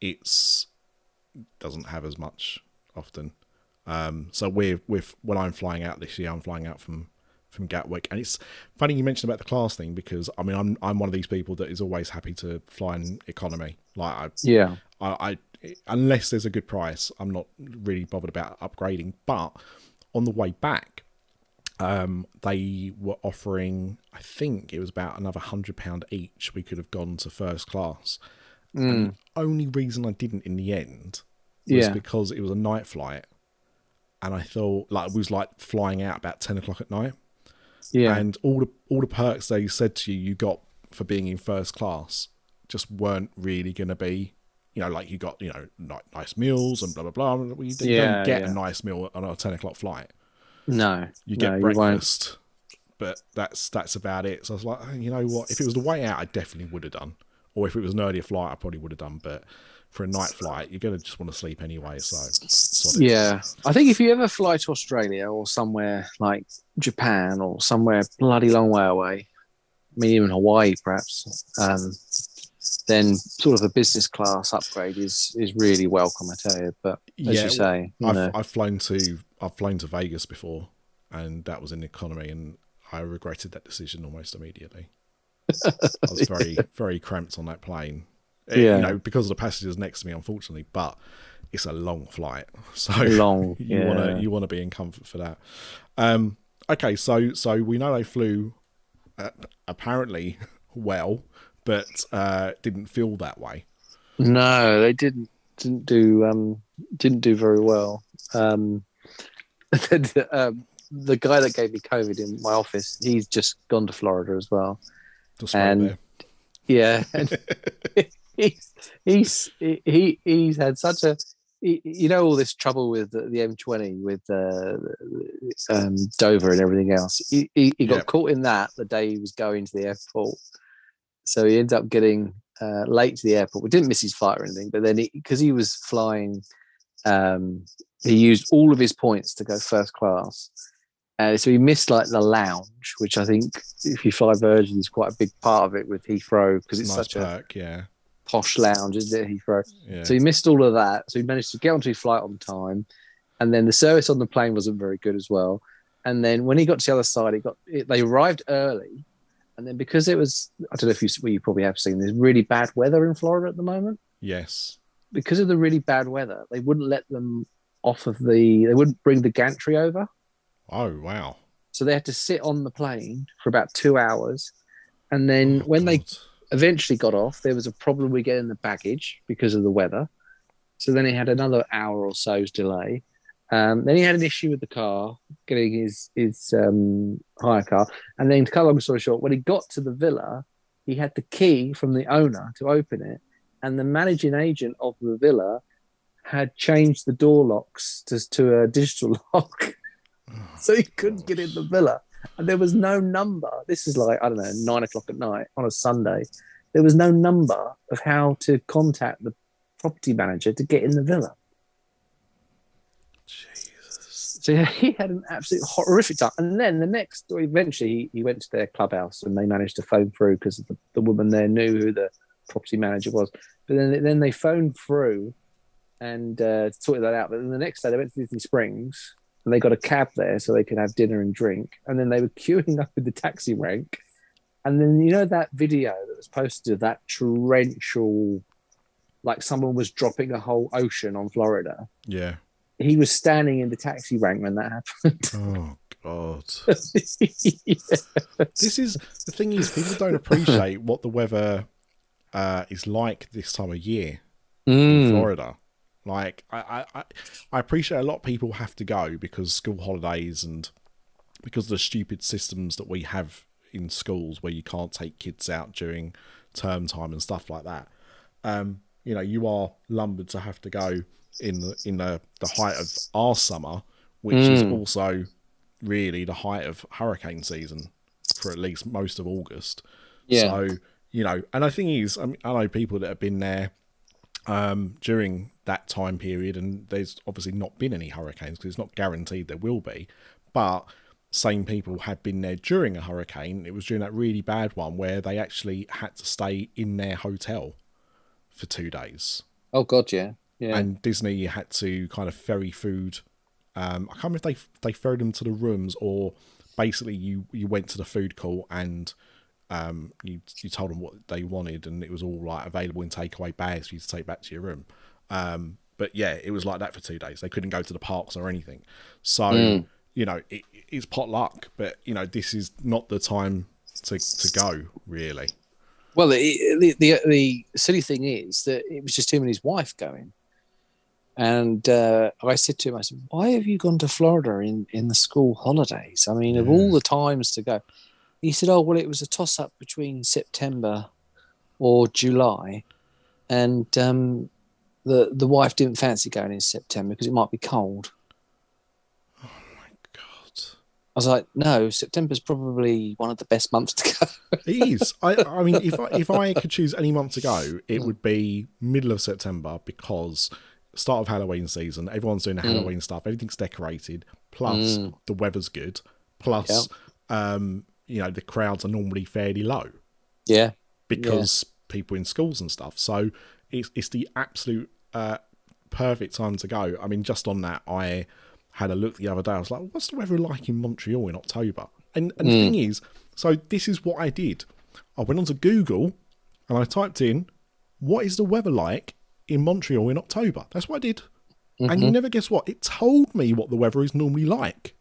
it's doesn't have as much often. Um, so we're with when I'm flying out this year, I'm flying out from from Gatwick, and it's funny you mentioned about the class thing because I mean I'm I'm one of these people that is always happy to fly in economy. Like I Yeah. I, I unless there's a good price, I'm not really bothered about upgrading. But on the way back, um, they were offering, I think it was about another hundred pound each. We could have gone to first class. Mm. Only reason I didn't in the end was Yeah. because it was a night flight, and I thought like it was like flying out about ten o'clock at night, Yeah. and all the all the perks they said to you you got for being in first class just weren't really going to be. You know, like you got you know ni- nice meals and blah blah blah. You Yeah, don't get yeah. a nice meal on a ten o'clock flight. No. You get won't. breakfast, but that's that's about it. So I was like, "Oh, you know what? If it was the way out, I definitely would have done. Or if it was an earlier flight, I probably would have done. But for a night flight, you're gonna just want to sleep anyway. So. Yeah, I think if you ever fly to Australia or somewhere like Japan or somewhere bloody long way away, I mean even Hawaii perhaps, um, then sort of a business class upgrade is is really welcome. I tell you, but as Yeah, you say, I've I've flown to I've flown to Vegas before, and that was in economy, and I regretted that decision almost immediately. I was very very cramped on that plane. Eh, Yeah. you know because of the passengers next to me, unfortunately. But it's a long flight, so long. you yeah. want to you want to be in comfort for that. Um, okay, so so we know they flew uh, apparently well, but uh, didn't feel that way. No, they didn't didn't do um didn't do very well. Um, the, um, the guy that gave me COVID in my office, he's just gone to Florida as well. Just And- there. Yeah, and he's he's he he's had such a you know all this trouble with the, the M20 with uh, um, Dover and everything else. He, he, he got Yeah. caught in that the day he was going to the airport, so he ended up getting uh, late to the airport. We didn't miss his flight or anything, but then because he, was flying, um, he used all of his points to go first class. Uh, so he missed like the lounge, which I think if you fly Virgin is quite a big part of it with Heathrow because it's nice such a yeah, posh lounge, isn't it? Heathrow. yeah. So he missed all of that. So he managed to get onto his flight on time, and then the service on the plane wasn't very good as well. And then when he got to the other side, he got it, they arrived early, and then because it was I don't know if you well, you probably have seen there's really bad weather in Florida at the moment. yes, Because of the really bad weather, they wouldn't let them off of the. They wouldn't bring the gantry over. oh wow. So they had to sit on the plane for about two hours. And then Oh, when they eventually got off, there was a problem with getting the baggage because of the weather. So then he had another hour or so's delay. Um, then he had an issue with the car, getting his his um, hire car. And then to cut a long story short, when he got to the villa, he had the key from the owner to open it. And the managing agent of the villa had changed the door locks to, to a digital lock. so he couldn't get in the villa. And there was no number. This is like, I don't know, nine o'clock at night on a Sunday. There was no number of how to contact the property manager to get in the villa. Jesus. So he had an absolute horrific time. And then the next, eventually, he, he went to their clubhouse and they managed to phone through because the, the woman there knew who the property manager was. But then, then they phoned through and uh, sorted that out. But then the next day, they went to Disney Springs and they got a cab there so they could have dinner and drink. And then they were queuing up in the taxi rank. And then, you know, that video that was posted of that torrential, like someone was dropping a whole ocean on Florida Yeah. He was standing in the taxi rank when that happened. Oh God. Yeah. This is the thing is people don't appreciate what the weather uh, is like this time of year in Mm. Florida. Like I, I, I- I appreciate a lot of people have to go because school holidays and because of the stupid systems that we have in schools where you can't take kids out during term time and stuff like that. Um, you know, you are lumbered to have to go in the in the, the height of our summer, which is Mm. also really the height of hurricane season for at least most of August. Yeah. So, you know, and the thing is, I, mean, I know people that have been there um, during that time period, and there's obviously not been any hurricanes because it's not guaranteed there will be. But same people had been there during a hurricane. It was during that really bad one where they actually had to stay in their hotel for two days. oh God, yeah, yeah. And Disney had to kind of ferry food. Um, I can't remember if they they ferried them to the rooms or basically you you went to the food court and um, you you told them what they wanted and it was all like available in takeaway bags for you to take back to your room. Um, but yeah, it was like that for two days. They couldn't go to the parks or anything. So Mm. you know, it, it's pot luck, but you know this is not the time to to go really. Well, the, the the the silly thing is that it was just him and his wife going, and uh, I said to him, I said, "Why have you gone to Florida in in the school holidays? I mean, of all the times to go." He said, "Oh well, it was a toss up between September or July, and um, the the wife didn't fancy going in September because it might be cold." Oh my God, I was like, "No, September's probably one of the best months to go." it is. I I mean, if I, if I could choose any month to go, it would be middle of September because start of Halloween season. Everyone's doing the Halloween stuff. Everything's decorated. Plus the weather's good. Plus, um, you know, the crowds are normally fairly low. yeah, because people in schools and stuff. So it's it's the absolute uh, perfect time to go. I mean, just on that, I had a look the other day. I was like, "What's the weather like in Montreal in October?" And and the thing is, so this is what I did. I went onto Google and I typed in, "What is the weather like in Montreal in October?" That's what I did. And you never guess what? It told me what the weather is normally like.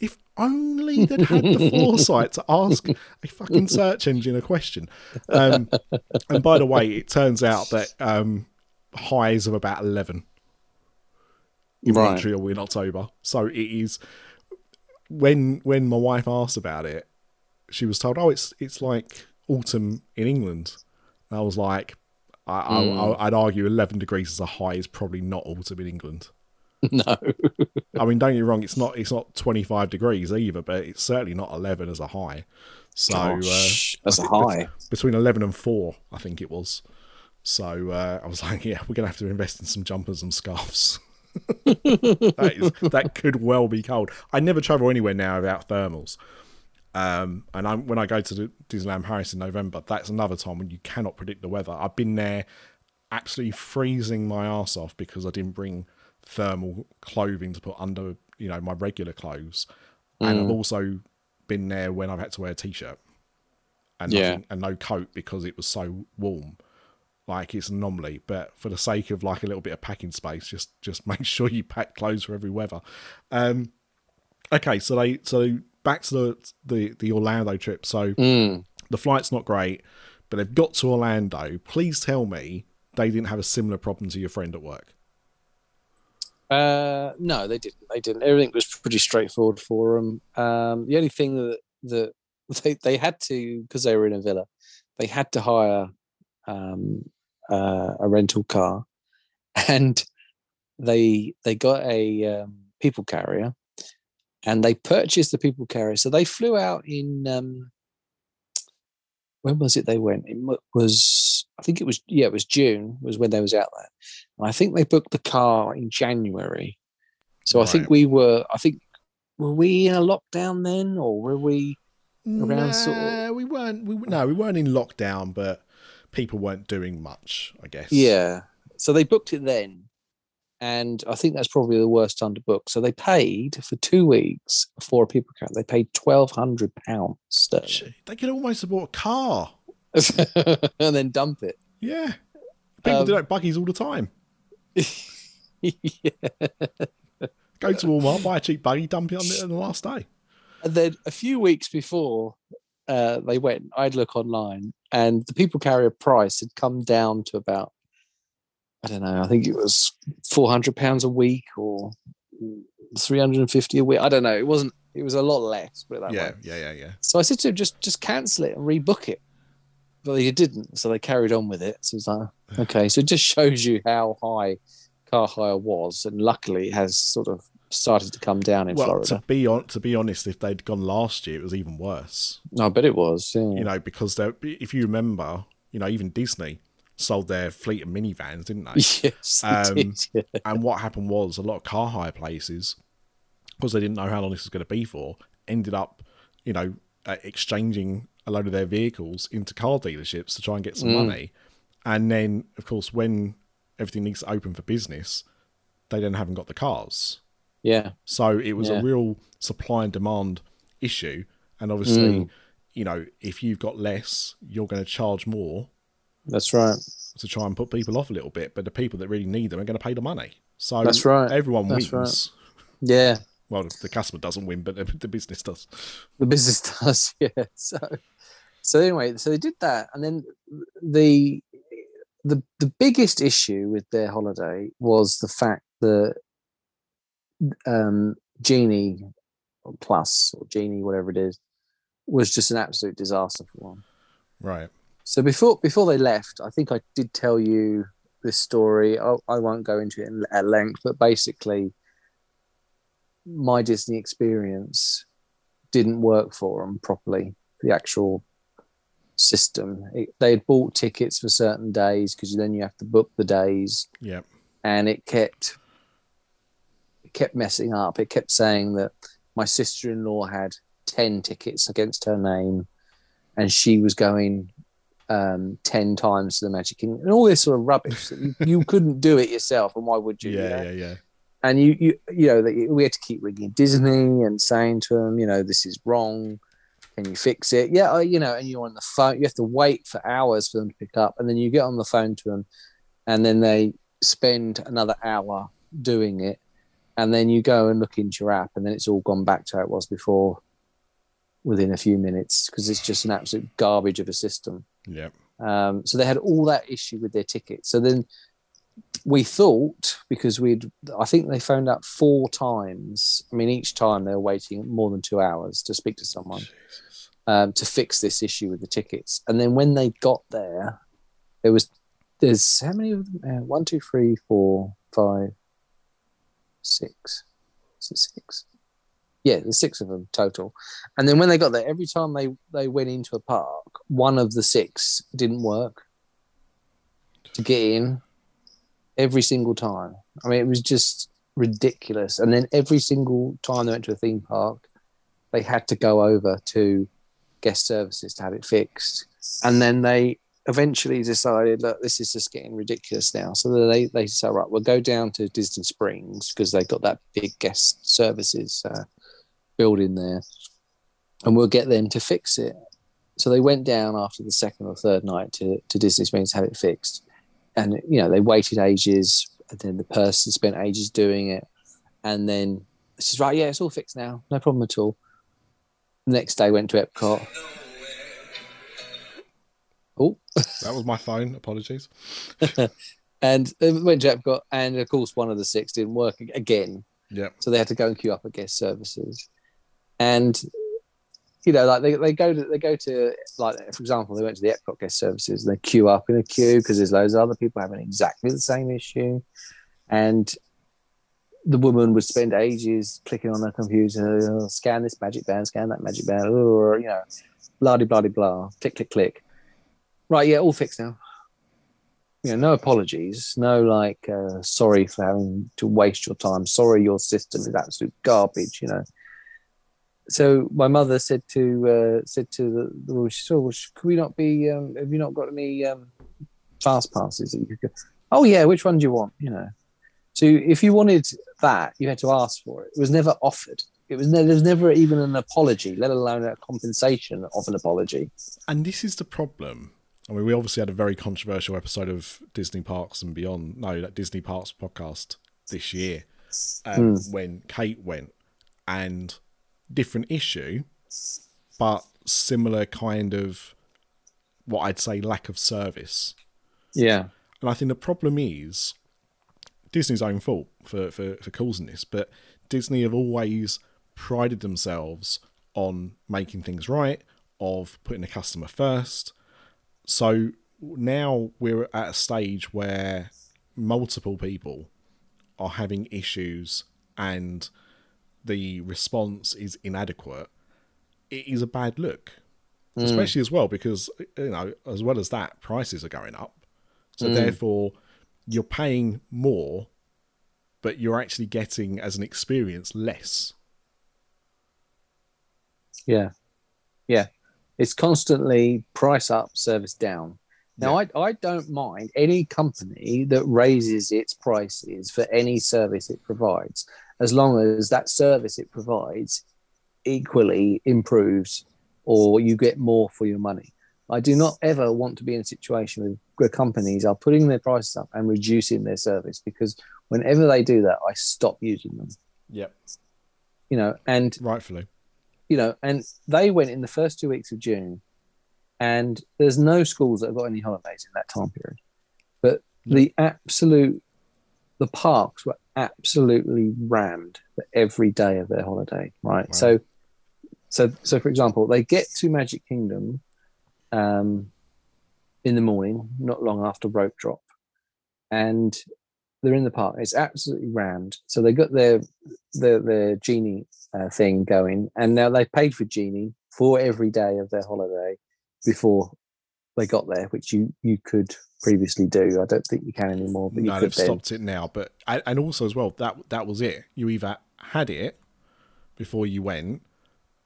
If only they'd had the foresight to ask a fucking search engine a question. Um, and by the way, it turns out that um, highs of about 11 in Right. Montreal in October. So it is when when my wife asked about it, she was told, "Oh, it's it's like autumn in England." And I was like, I, I, I'd argue 11 degrees as a high is probably not autumn in England. no, I mean, don't get me wrong; it's not it's not twenty five degrees either, but it's certainly not eleven as a high. So Gosh, uh, that's a high. between eleven and four, I think it was. So uh, I was like, yeah, we're gonna have to invest in some jumpers and scarves. that is that could well be cold. I never travel anywhere now without thermals. Um, and I'm, when I go to the Disneyland Paris in November, that's another time when you cannot predict the weather. I've been there absolutely freezing my ass off because I didn't bring thermal clothing to put under, you know, my regular clothes. And I've also been there when I've had to wear a t-shirt and Yeah. nothing, and no coat because it was so warm. Like it's an anomaly, but for the sake of like a little bit of packing space, just just make sure you pack clothes for every weather. Um, okay, so they so back to the the, the Orlando trip. So Mm. the flight's not great, but they've got to Orlando. Please tell me they didn't have a similar problem to your friend at work. Uh, no, they didn't. They didn't. Everything was pretty straightforward for them. Um, the only thing that that they they had to because they were in a villa, they had to hire um, uh, a rental car, and they they got a um, people carrier, and they purchased the people carrier. So they flew out in um, when was it? They went. It was I think it was yeah, it was June was when they was out there. And I think they booked the car in January. So I think we were. I think were we in a lockdown then, or were we? Around sort of- Nah, we weren't. We, no, we weren't in lockdown, but people weren't doing much. I guess. Yeah. So they booked it then, and I think that's probably the worst time to book. So they paid for two weeks for a people car. They paid twelve hundred pounds sterling, They could almost have bought a car. and then dump it. Yeah. People Um, do that buggies all the time. yeah. Go to Walmart, buy a cheap buggy, dump it on the, on the last day. And then a few weeks before uh, they went, I'd look online, and the people carrier price had come down to about, I don't know, I think it was four hundred pounds a week or three hundred and fifty a week. I don't know. It wasn't. It was a lot less. Put it that Yeah, way. yeah, yeah, yeah. So I said to him, just just cancel it and rebook it. But he didn't, so they carried on with it. So it's like, okay, so it just shows you how high car hire was, and luckily it has sort of started to come down in Well, Florida. to be on, to be honest, if they'd gone last year, it was even worse. No, I bet it was. Yeah. You know, because if you remember, you know, even Disney sold their fleet of minivans, didn't they? yes, Um, did, yeah. and what happened was a lot of car hire places, because they didn't know how long this was going to be for, ended up, you know, uh, exchanging a load of their vehicles into car dealerships to try and get some money. And then, of course, when everything needs to open for business, they then haven't got the cars. yeah. So it was Yeah. a real supply and demand issue. And obviously, Mm. you know, if you've got less, you're going to charge more That's right. to try and put people off a little bit. But the people that really need them are going to pay the money. So That's right. everyone That's wins Yeah. well, the customer doesn't win, but the, the business does. The business does, yeah. So, so anyway, so they did that, and then the the the biggest issue with their holiday was the fact that um, Genie Plus or Genie, whatever it is, was just an absolute disaster for one. Right. So before before they left, I think I did tell you this story. I, I won't go into it in, at length, but basically, my Disney experience didn't work for them properly. The actual system, it, they had bought tickets for certain days because then you have to book the days. Yeah. And it kept it kept messing up. It kept saying that my sister in law had ten tickets against her name, and she was going um, 10 times to the Magic Kingdom and all this sort of rubbish that you, you couldn't do it yourself. And why would you? Yeah, you know? yeah, yeah. And you, you, you know, that we had to keep ringing Disney and saying to them, you know, this is wrong. Can you fix it? Yeah, you know, and you're on the phone. You have to wait for hours for them to pick up, and then you get on the phone to them, and then they spend another hour doing it, and then you go and look into your app, and then it's all gone back to how it was before within a few minutes because it's just an absolute garbage of a system. Yeah. Um, so they had all that issue with their tickets. So then we thought because we'd, I think they phoned up four times. I mean, each time they were waiting more than two hours to speak to someone um, to fix this issue with the tickets. And then when they got there, there was there's how many of them? Uh, one, two, three, four, five, six. Is it six? Yeah, there's six of them total. And then when they got there, every time they they went into a park, one of the six didn't work to get in. Every single time. I mean, it was just ridiculous. And then every single time they went to a theme park, they had to go over to guest services to have it fixed. And then they eventually decided, look, this is just getting ridiculous now. So they they said, right, we'll go down to Disney Springs because they've got that big guest services uh, building there, and we'll get them to fix it. So they went down after the second or third night to, to Disney Springs to have it fixed, and you know they waited ages, and then the person spent ages doing it, and then she's right, yeah, it's all fixed now, no problem at all. Next day went to Epcot. Oh, That was my phone. Apologies. and they went to Epcot, and of course one of the six didn't work again. Yeah. So they had to go and queue up at guest services, and you know, like they, they go to they go to like for example, they went to the Epcot guest services and they queue up in a queue because there's loads of other people having exactly the same issue, and the woman would spend ages clicking on her computer, oh, scan this magic band, scan that magic band, or you know, blah blah blah blah, click click click. Right, yeah, all fixed now. You know, no apologies, no like uh, sorry for having to waste your time. Sorry, your system is absolute garbage. You know. So my mother said to uh, said to the, the woman, she said, well, "Could we not be? Um, have you not got any um, fast passes that you could go?" Oh yeah, which one do you want? You know. So if you wanted that, you had to ask for it. It was never offered. It was ne- there was never even an apology, let alone a compensation of an apology. And this is the problem. I mean, we obviously had a very controversial episode of Disney Parks and Beyond. No, that Disney Parks podcast this year um, when Kate went, and different issue, but similar kind of what I'd say lack of service. Yeah. And I think the problem is Disney's own fault for, for, for causing this, but Disney have always prided themselves on making things right, of putting the customer first. So now we're at a stage where multiple people are having issues and the response is inadequate. It is a bad look, hmm. especially as well because you know as well as that prices are going up. So hmm. therefore, you're paying more, but you're actually getting as an experience less. Yeah. Yeah. It's constantly price up, service down. Now, I, I don't mind any company that raises its prices for any service it provides, as long as that service it provides equally improves or you get more for your money. I do not ever want to be in a situation where- companies are putting their prices up and reducing their service because whenever they do that, I stop using them. Yep. you you know, and rightfully, you know, and they went in the first two weeks of June, and there's no schools that have got any holidays in that time period, but the absolute, the parks were absolutely rammed for every day of their holiday, right? Wow. So, so, so for example, they get to Magic Kingdom, um, in the morning, not long after rope drop, and they're in the park. It's absolutely rammed. So they got their their their genie uh, thing going, and now they paid for genie for every day of their holiday before they got there, which you you could previously do. I don't think you can anymore, but you no, they've stopped it now. But and also as well, that that was it. You either had it before you went,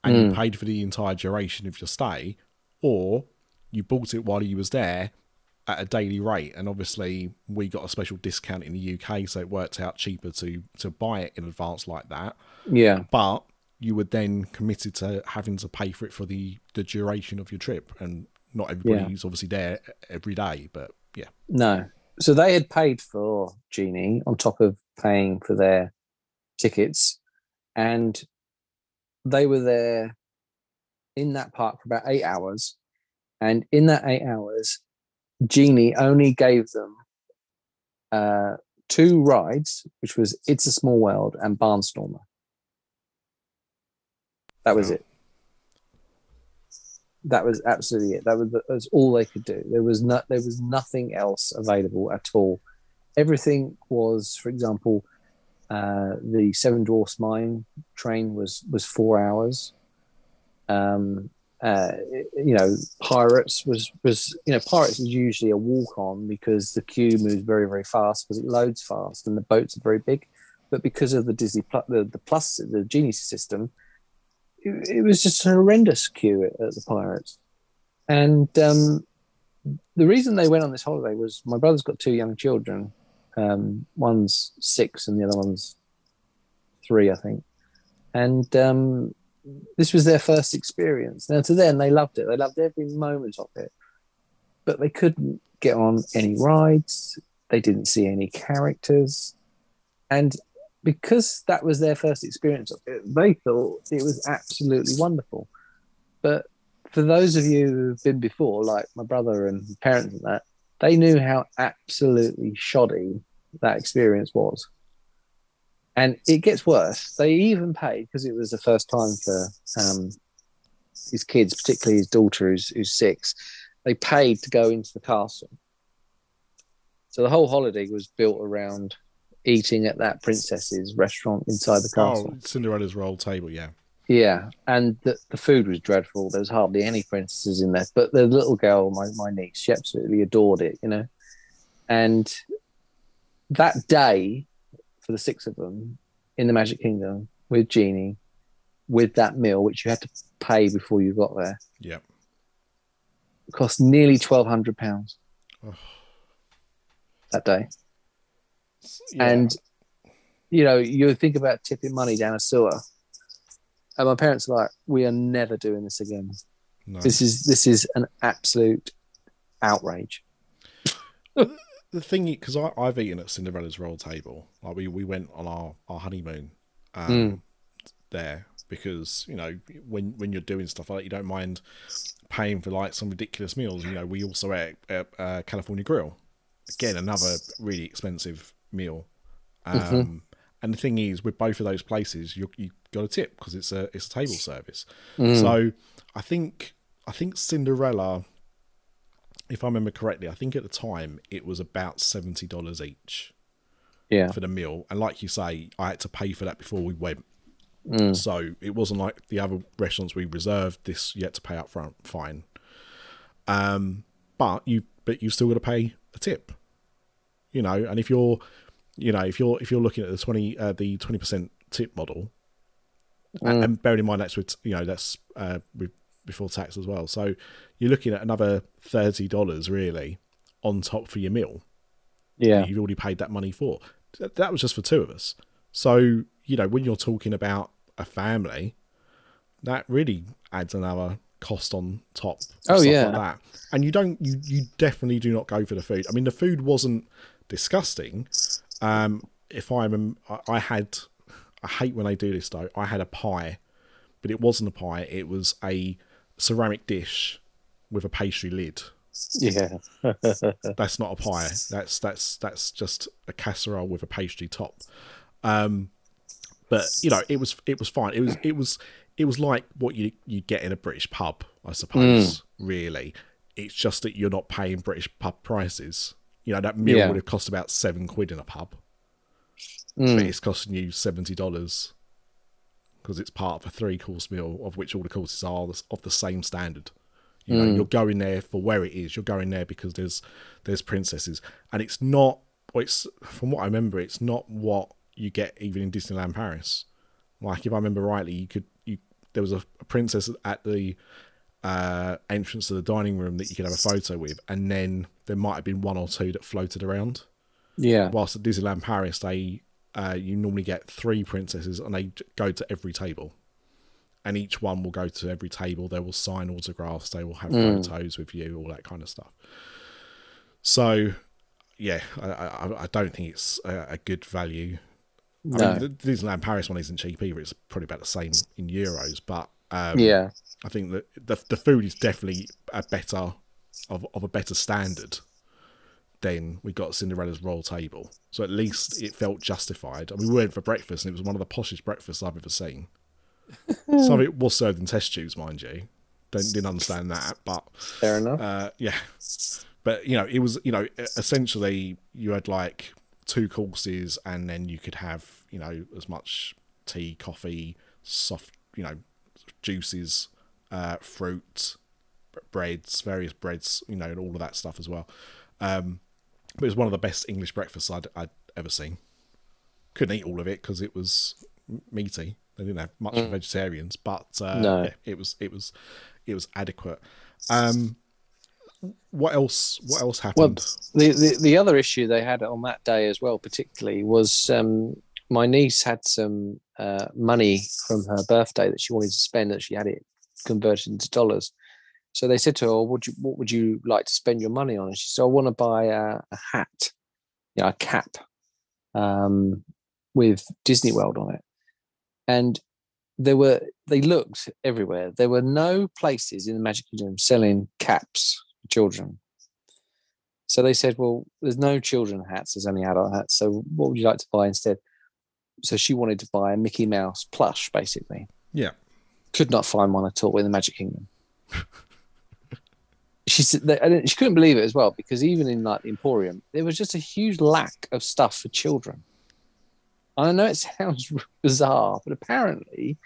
and Hmm. you paid for the entire duration of your stay, or you bought it while you was there at a daily rate. And obviously, we got a special discount in the UK, so it worked out cheaper to to buy it in advance like that. Yeah, But you were then committed to having to pay for it for the the duration of your trip, and not everybody's obviously there every day. But yeah, no. So they had paid for genie on top of paying for their tickets, and they were there in that park for about eight hours. And in that eight hours, Genie only gave them uh, two rides, which was It's a Small World and Barnstormer. That was it. That was absolutely it. That was, that was all they could do. There was not there was nothing else available at all. Everything was, for example, uh, the Seven Dwarfs Mine train was was four hours. Um, uh, you know, Pirates was was you know Pirates is usually a walk on because the queue moves very very fast because it loads fast and the boats are very big, but because of the Disney the, the Plus the Genie system, it, was just a horrendous queue at, at the Pirates, and um, the reason they went on this holiday was my brother's got two young children, um, one's six and the other one's three, I think, and um, this was their first experience. Now, to them, they loved it. They loved every moment of it, but they couldn't get on any rides. They didn't see any characters, and because that was their first experience they thought it was absolutely wonderful. But for those of you who've been before, like my brother and parents and that, they knew how absolutely shoddy that experience was. And it gets worse. They even paid because it was the first time for um, his kids, particularly his daughter, who's, who's six. They paid to go into the castle. So the whole holiday was built around eating at that princess's restaurant inside the oh, castle. oh, Cinderella's Royal Table, yeah. Yeah, and the, the food was dreadful. There was hardly any princesses in there, but the little girl, my, my niece, she absolutely adored it, you know. And that day, for the six of them in the Magic Kingdom with Genie, with that meal, which you had to pay before you got there, Yeah. cost nearly twelve hundred pounds Oh. that day. Yeah. And you know, you think about tipping money down a sewer. And my parents are like, we are never doing this again. no. This is this is an absolute outrage. the thing because I've eaten at Cinderella's Royal Table. Like we, we went on our, our honeymoon um, Mm. there because you know when when you're doing stuff like that, you don't mind paying for like some ridiculous meals. You know, we also ate at uh, California Grill. Again, another really expensive meal. Um, Mhm. And the thing is, with both of those places, you you got a tip because it's a it's a table service. Mm. So I think I think Cinderella, if I remember correctly, I think at the time it was about seventy dollars each yeah. for the meal, and like you say, I had to pay for that before we went. Mm. So it wasn't like the other restaurants we reserved. This you had to pay up front. Fine. Um, but you but you still got to pay a tip. You know, and if you're, you know, if you're if you're looking at the twenty uh, the twenty percent tip model, Mm. and, and bearing in mind that's with you know that's uh, with, before tax as well. So you're looking at another thirty dollars really on top for your meal. Yeah. you've already paid that money for. That, that was just for two of us. So you know when you're talking about a family, that really adds another cost on top. Oh, stuff yeah. like that. And you don't you you definitely do not go for the food. I mean the food wasn't disgusting. Um, if I remember, I, I had I hate when they do this though. I had a pie, but it wasn't a pie. It was a ceramic dish with a pastry lid. Yeah. That's not a pie. That's that's that's just a casserole with a pastry top. Um, but you know, it was it was fine. It was it was it was like what you you get in a British pub, I suppose. Really, it's just that you're not paying British pub prices. You know, that meal Yeah. would have cost about seven quid in a pub, Mm. but it's costing you seventy dollars because it's part of a three course meal, of which all the courses are of the same standard. You know, you're going there for where it is. You're going there because there's there's princesses, and it's not. It's from what I remember, it's not what you get even in Disneyland Paris. Like if I remember rightly, you could you there was a, a princess at the uh, entrance to the dining room that you could have a photo with, and then there might have been one or two that floated around. Yeah. Whilst at Disneyland Paris, they uh, you normally get three princesses, and they go to every table, and each one will go to every table. They will sign autographs. They will have photos with you, all that kind of stuff. So, yeah, I, I, I don't think it's a, a good value. I No. mean, the Disneyland Paris one isn't cheap either. It's probably about the same in euros, but um, yeah. I think that the the food is definitely a better of of a better standard than we got Cinderella's royal table. So at least it felt justified. And we went for breakfast, and it was one of the poshest breakfasts I've ever seen. Some of it was served in test tubes, mind you. Don't, didn't understand that, but Fair enough. uh, yeah. But you know, it was you know essentially you had like two courses, and then you could have you know as much tea, coffee, soft you know juices, uh, fruit, b- breads, various breads, you know, and all of that stuff as well. Um, but it was one of the best English breakfasts I'd, I'd ever seen. Couldn't eat all of it because it was meaty. They didn't have much for vegetarians, but uh, No. yeah, it was it was it was adequate. Um, what else? What else Well, happened? the, the the other issue they had on that day as well, particularly, was um, my niece had some uh, money from her birthday that she wanted to spend that she had it converted into dollars. So they said to her, "Would you what would you like to spend your money on?" And she said, "I want to buy a, a hat, you know, a cap, um, with Disney World on it." And there were they looked everywhere. There were no places in the Magic Kingdom selling caps for children. So they said, "Well, there's no children hats. There's only adult hats. So what would you like to buy instead?" So she wanted to buy a Mickey Mouse plush, basically. Yeah, Could not find one at all in the Magic Kingdom. she said, that- and she couldn't believe it as well because even in like the Emporium, there was just a huge lack of stuff for children. I know it sounds bizarre, but apparently,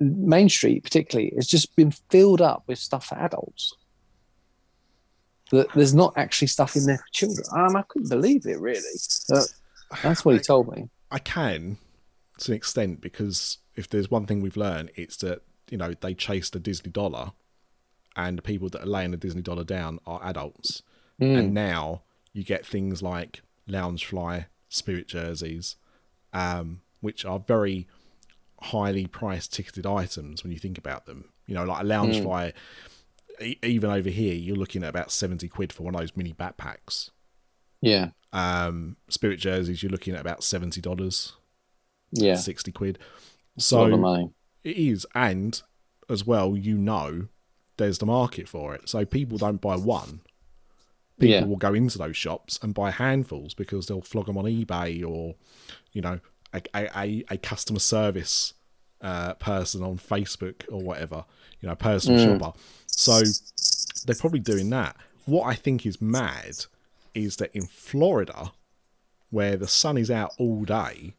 Main Street particularly has just been filled up with stuff for adults. That there's not actually stuff in there for children. Um, I couldn't believe it really. Uh, that's what he told me. I can to an extent because if there's one thing we've learned, it's that you know they chase the Disney dollar, and the people that are laying the Disney dollar down are adults, Mm. and now you get things like Loungefly spirit jerseys, um, which are very highly priced ticketed items when you think about them. You know, like a Loungefly, e- even over here, you're looking at about seventy quid for one of those mini backpacks. Yeah, Um, spirit jerseys, you're looking at about seventy dollars. yeah, 60 quid. a lot of So it is. And as well, you know, there's the market for it. So people don't buy one. People Yeah. will go into those shops and buy handfuls because they'll flog them on eBay or, you know, a, a, a, customer service uh, person on Facebook or whatever, you know, personal shopper. So they're probably doing that. What I think is mad is that in Florida, where the sun is out all day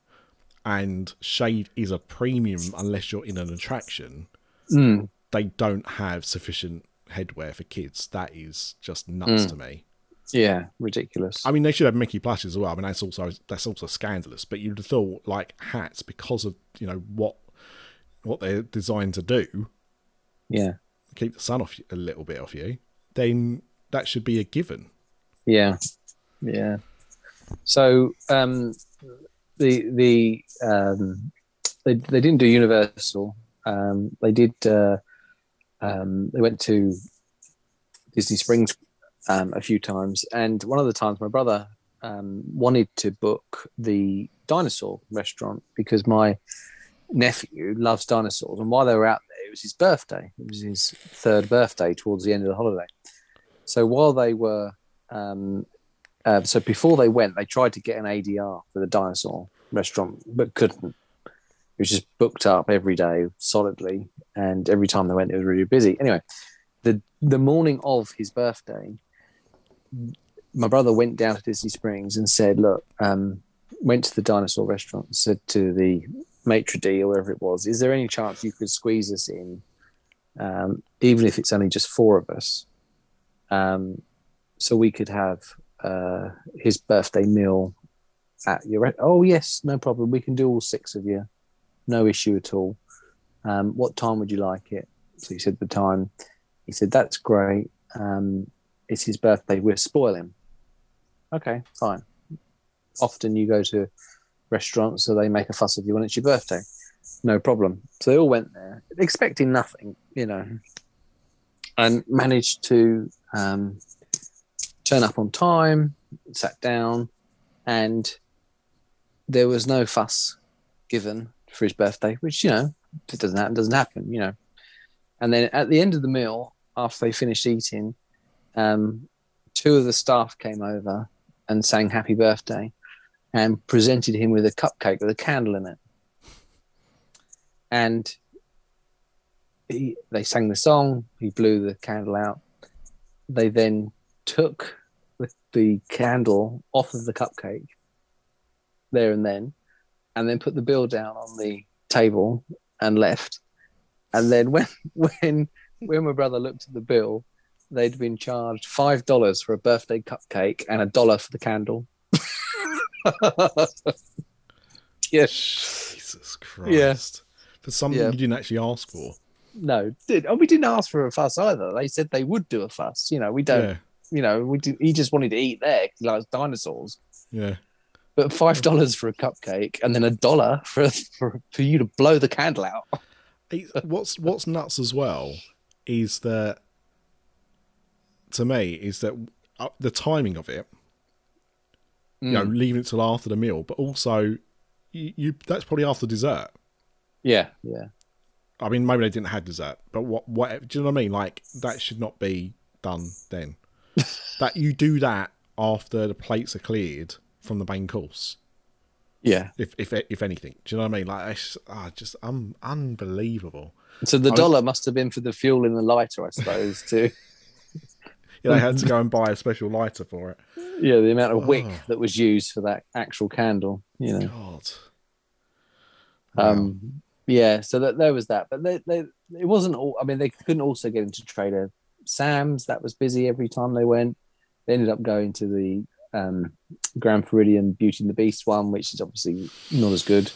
and shade is a premium unless you're in an attraction, Mm. They don't have sufficient headwear for kids. That is just nuts Mm. to me. Yeah, ridiculous. I mean, they should have Mickey plushes as well. I mean, that's also that's also scandalous. But you'd have thought like hats because of you know what what they're designed to do, yeah, keep the sun off you, a little bit off you. Then that should be a given. yeah, yeah. So um, the the um, they they didn't do Universal. Um, they did. Uh, um, they went to Disney Springs um, a few times, and one of the times my brother um, wanted to book the dinosaur restaurant because my nephew loves dinosaurs, and while they were out there, it was his birthday. It was his third birthday towards the end of the holiday. So while they were, um, uh, so before they went, they tried to get an ADR for the dinosaur restaurant, but couldn't. Was just booked up every day solidly, and every time they went, it was really busy. Anyway, the the morning of his birthday, my brother went down to Disney Springs and said, "Look, um, went to the dinosaur restaurant and said to the maitre d or wherever it was, is there any chance you could squeeze us in, um, even if it's only just four of us, um, so we could have uh, his birthday meal at your? Re- oh yes, no problem. We can do all six of you, no issue at all. Um, what time would you like it? So he said the time. He said that's great. Um, it's his birthday. We'll spoil him. Okay, fine. Often you go to restaurants, so they make a fuss of you when it's your birthday. No problem. So they all went there, expecting nothing, you know, and managed to um, turn up on time, sat down, and there was no fuss given for his birthday, which, you know, it doesn't happen, doesn't happen, you know. And then at the end of the meal, after they finished eating, um, two of the staff came over and sang happy birthday and presented him with a cupcake with a candle in it. And he, they sang the song, he blew the candle out. They then took the candle off of the cupcake there and then, and then put the bill down on the table and left. And then when when when my brother looked at the bill, they'd been charged five dollars for a birthday cupcake and a dollar for the candle. yes. Jesus Christ. Yeah. For something Yeah. you didn't actually ask for. No, did and we didn't ask for a fuss either. They said they would do a fuss. You know, we don't. Yeah. You know, we did, he just wanted to eat there. he likes dinosaurs. Yeah. But five dollars for a cupcake and then a dollar for, for for you to blow the candle out. What's what's nuts as well is that to me is that uh, the timing of it you know Mm. leaving it till after the meal but also you, you that's probably after dessert. Yeah, yeah, i mean maybe they didn't have dessert but what what do you know what i mean? Like that should not be done then. That you do that after the plates are cleared from the main course yeah. if if if anything do you know what i mean like it's ah, just um, unbelievable So the dollar must have been for the fuel in the lighter, I suppose. Too. yeah, they had to go and buy a special lighter for it yeah, the amount of wick Oh. that was used for that actual candle. You know. god Um, yeah, so that there was that, but they, they it wasn't all. I mean, they couldn't also get into Trader Sam's. That was busy every time they went. They ended up going to the um, Grand Floridian Beauty and the Beast one, which is obviously not as good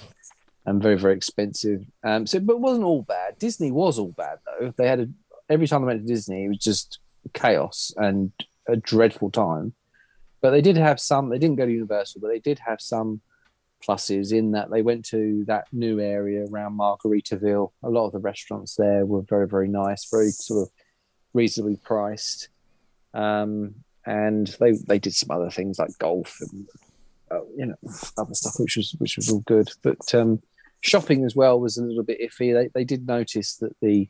and very very expensive. Um, so, but it wasn't all bad. Disney was all bad though. They had a, every time I went to Disney, it was just chaos and a dreadful time. But they did have some. They didn't go to Universal, but they did have some pluses in that they went to that new area around Margaritaville. A lot of the restaurants there were very, very nice, very sort of reasonably priced. Um, and they they did some other things like golf and uh, you know other stuff, which was which was all good. But um, shopping as well was a little bit iffy. They they did notice that the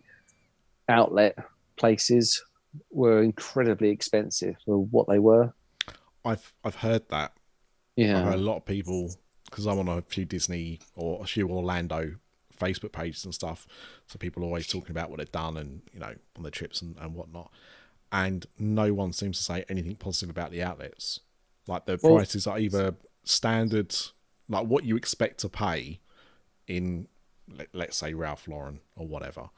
outlet places were incredibly expensive for what they were. i've i've heard that I've heard Yeah, a lot of people because I'm on a few Disney or a few Orlando Facebook pages and stuff. So people are always talking about what they've done and you know on their trips and, and whatnot. And no one seems to say anything positive about the outlets. Like the Well- prices are either standard, like what you expect to pay in, let, let's say Ralph Lauren or whatever,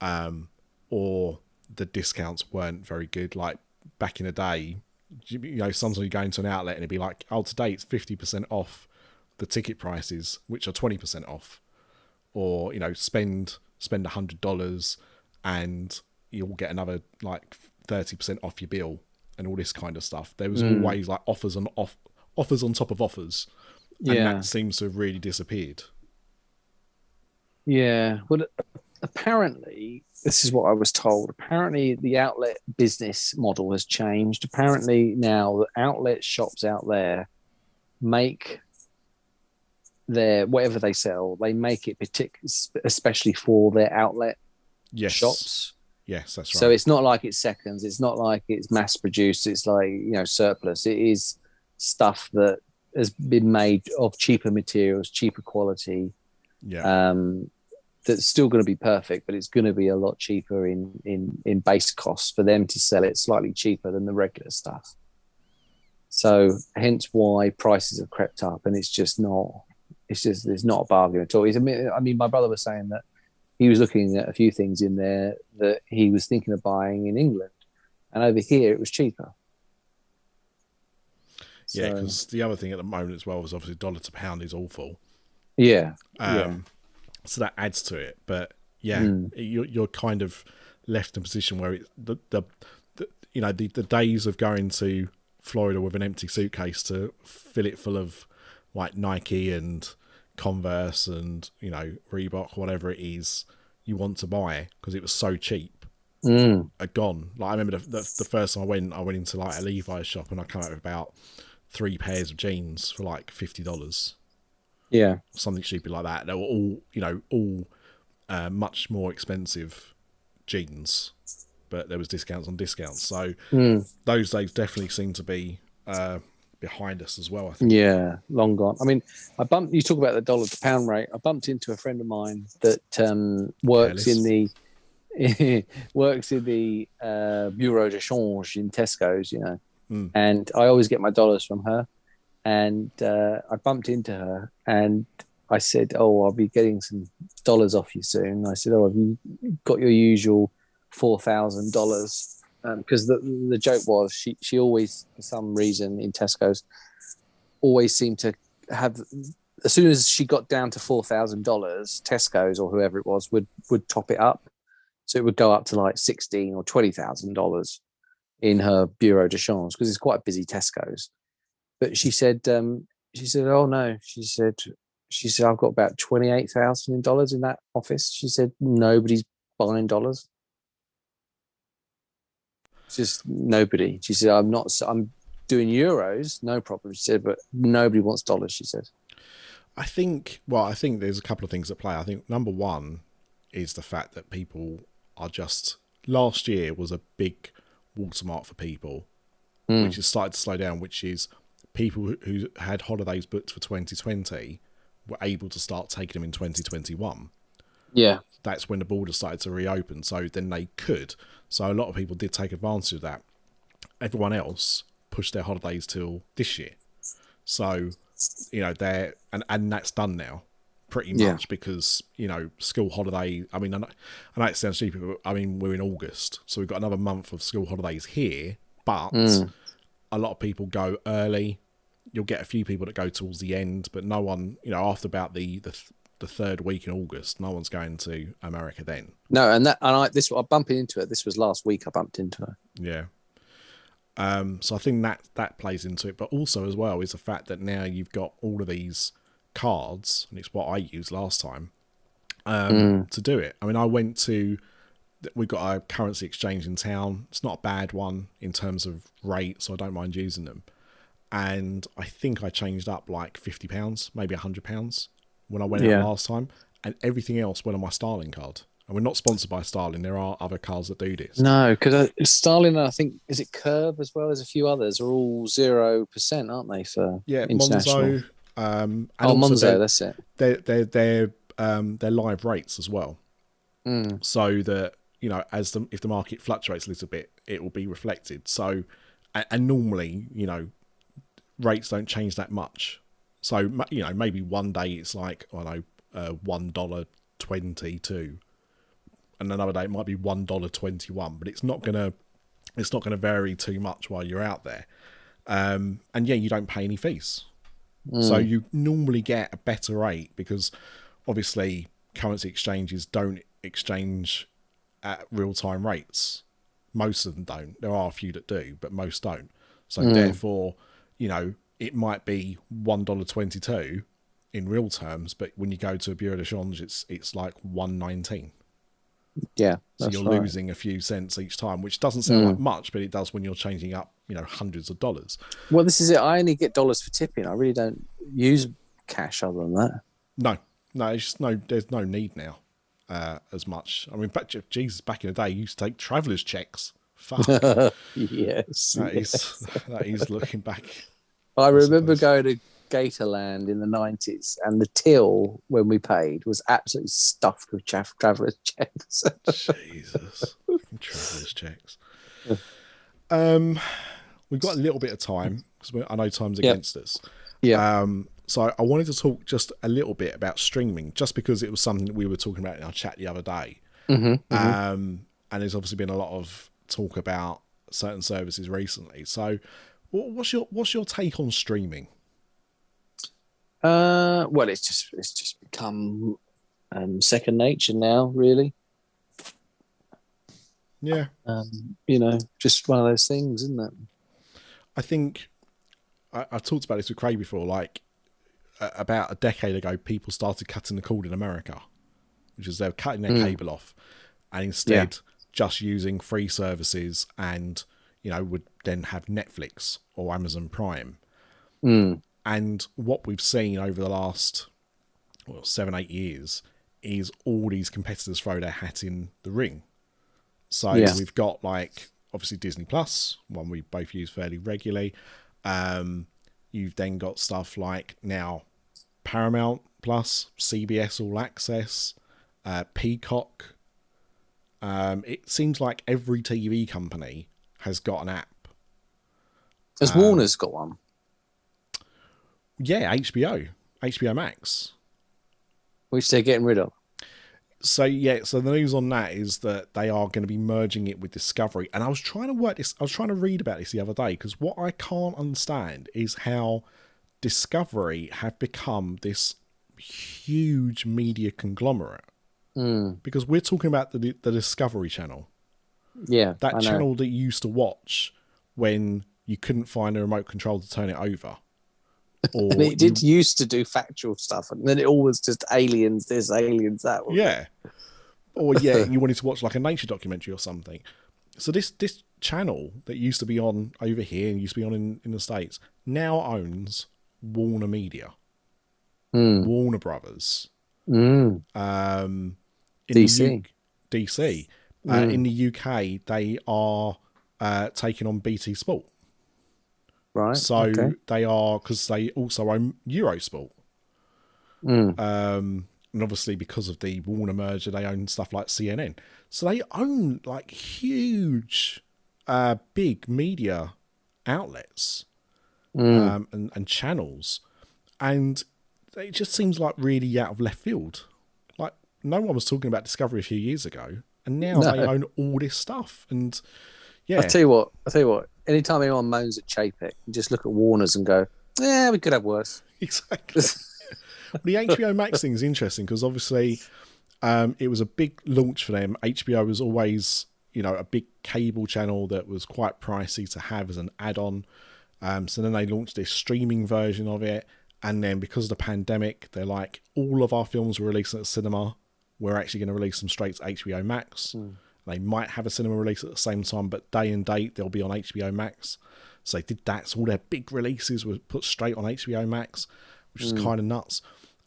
um, or the discounts weren't very good. Like back in the day, you you know, sometimes you go into an outlet and it'd be like, oh, today it's 50% off the ticket prices, which are 20% off. Or, you know, spend spend $100 and you'll get another like 30% off your bill and all this kind of stuff. There was Mm. always like offers on off offers on top of offers. And yeah. that seems to have really disappeared. Yeah. Well, apparently, this is what I was told. Apparently, the outlet business model has changed. Apparently, now the outlet shops out there make their whatever they sell, they make it particularly especially for their outlet yes. shops. Yes, that's right. So it's not like it's seconds. It's not like it's mass produced. It's like you know surplus. It is stuff that has been made of cheaper materials, cheaper quality. yeah. Um, that's still going to be perfect, but it's going to be a lot cheaper in in in base costs for them to sell it slightly cheaper than the regular stuff. So hence why prices have crept up, and it's just not. It's just there's not a bargain at all. He's, I mean, my brother was saying that he was looking at a few things in there that he was thinking of buying in England, and over here it was cheaper. yeah, because the other thing at the moment as well is obviously dollar to pound is awful. yeah, Um, yeah, So that adds to it. But yeah, Mm. you're, you're kind of left in a position where it, the, the, the you know the, the days of going to Florida with an empty suitcase to fill it full of like Nike and Converse and you know Reebok whatever it is you want to buy because it was so cheap Mm. are gone. Like I remember the, the, the first time I went, I went into like a Levi's shop and I came out with about three pairs of jeans for like fifty dollars yeah, something stupid like that. They were all, you know, all uh, much more expensive jeans, but there was discounts on discounts. So Mm. those days definitely seem to be uh, behind us as well. I think. Yeah, long gone. I mean, I bumped. You talk about the dollar to pound rate. I bumped into a friend of mine that um, works in the works in the uh, bureau de change in Tesco's. You know, Mm. and I always get my dollars from her. And uh, I bumped into her, and I said, "Oh, I'll be getting some dollars off you soon." I said, "Oh, have you got your usual four thousand dollars?" Because the the joke was she she always for some reason in Tesco's always seemed to have as soon as she got down to four thousand dollars, Tesco's or whoever it was would would top it up, so it would go up to like sixteen or twenty thousand dollars in her bureau de change because it's quite a busy Tesco's. But she said, um, she said, oh no, she said, she said I've got about twenty eight thousand dollars in that office. She said nobody's buying dollars. Just nobody. She said I'm not. I'm doing euros, no problem. She said, but nobody wants dollars. She said. I think. Well, I think there's a couple of things at play. I think number one is the fact that people are just. Last year was a big watermark for people, Mm. which has started to slow down. Which is people who- who had holidays booked for 2020 were able to start taking them in 2021. Yeah. that's when the border started to reopen. So then they could. So a lot of people did take advantage of that. Everyone else pushed their holidays till this year. So, you know, they're and, and that's done now, pretty much Yeah. because, you know, school holiday I mean I know, I know it sounds stupid, but I mean we're in August, so we've got another month of school holidays here, but Mm. a lot of people go early. You'll get a few people that go towards the end, but no one, you know, after about the the, the third week in August, no one's going to America then. No, and that and I this I bumping into it. This was last week. I bumped into her. Yeah. Um, so I think that that plays into it, but also as well is the fact that now you've got all of these cards, and it's what I used last time um, to do it. I mean, I went to we've got a currency exchange in town. It's not a bad one in terms of rate, so I don't mind using them. And I think I changed up like fifty pounds, maybe hundred pounds when I went Yeah. out last time, and everything else went on my Starling card. And we're not sponsored by Starling. There are other cards that do this. No, because Starling, I think, is it Curve as well? as a few others are all zero percent, aren't they? For Yeah. Monzo. Um, and oh, Monzo, that's it. they're they're they're um they're live rates as well, Mm. so that you know as the if the market fluctuates a little bit, it will be reflected. So, and, and normally you know rates don't change that much. So you know maybe one day it's like I don't know uh, one dollar twenty two, and another day it might be one dollar twenty one, but it's not gonna it's not gonna vary too much while you're out there. Um, and yeah, you don't pay any fees. So you normally get a better rate because obviously currency exchanges don't exchange at real time rates. Most of them don't. There are a few that do, but most don't. So therefore, you know, it might be one dollar twenty two in real terms, but when you go to a bureau de change, it's it's like one nineteen. Yeah, So you're right. losing a few cents each time, which doesn't sound like much, but it does when you're changing up, you know, hundreds of dollars. Well, this is it. I only get dollars for tipping. I really don't use cash other than that. No, no, it's just no. There's no need now uh, as much. I mean, back, Jesus, back in the day, you used to take travellers checks. Fuck, yes. that is that is looking back. I remember suppose. going to Gatorland in the 90s, and the till when we paid was absolutely stuffed with tra- traveller's checks. Jesus, travellers checks. Um, we've got a little bit of time because I know time's Yep. against us. yeah. Um, so I wanted to talk just a little bit about streaming, just because it was something that we were talking about in our chat the other day. hmm Um, and there's obviously been a lot of talk about certain services recently. So, what's your what's your take on streaming? Uh, well, it's just it's just become um, second nature now, really. Yeah, Um, you know, just one of those things, isn't it? I think I, I've talked about this with Craig before. Like a, about a decade ago, people started cutting the cord in America, which is they were cutting their Mm. cable off, and instead just using free services, and you know would then have Netflix or Amazon Prime. Mm. And what we've seen over the last well, seven, eight years is all these competitors throw their hat in the ring. So Yeah. we've got like obviously Disney Plus, one we both use fairly regularly. Um, you've then got stuff like now Paramount Plus, CBS All Access, uh, Peacock. Um, it seems like every TV company has got an app. Has Um, Warner's got one? Yeah, HBO, HBO Max. Which they're getting rid of. so yeah, so the news on that is that they are going to be merging it with Discovery. And I was trying to work this. I was trying to read about this the other day because what I can't understand is how Discovery have become this huge media conglomerate. Mm. Because we're talking about the the Discovery Channel, Yeah, that channel that you used to watch when you couldn't find a remote control to turn it over. Or And it you- did used to do factual stuff, and then it always just aliens this, aliens that. it? Yeah. Or yeah, you wanted to watch like a nature documentary or something. So this this channel that used to be on over here and used to be on in, in the States now owns Warner Media, Mm. Warner Brothers, Mm. um, in DC. U- DC. Uh, Mm. In the UK, they are uh, taking on BT Sport. Right. So okay. they are because they also own Eurosport. Mm. um, and obviously because of the Warner merger, they own stuff like CNN. So they own like huge, uh, big media outlets Mm. um, and, and channels, and it just seems like really out of left field. Like no one was talking about Discovery a few years ago, and now No. they own all this stuff. And yeah, I'll tell you what. I'll tell you what. Anytime anyone moans at Chapek, you just look at Warner's and go, "Yeah, we could have worse." exactly. the HBO Max thing is interesting because obviously um, it was a big launch for them. HBO was always, you know, a big cable channel that was quite pricey to have as an add-on. Um, so then they launched this streaming version of it, and then because of the pandemic, they're like, all of our films were released at the cinema. We're actually going to release them straight to HBO Max. They might have a cinema release at the same time, but day and date they'll be on HBO Max. So they did that. So all their big releases were put straight on HBO Max, which is kind of nuts.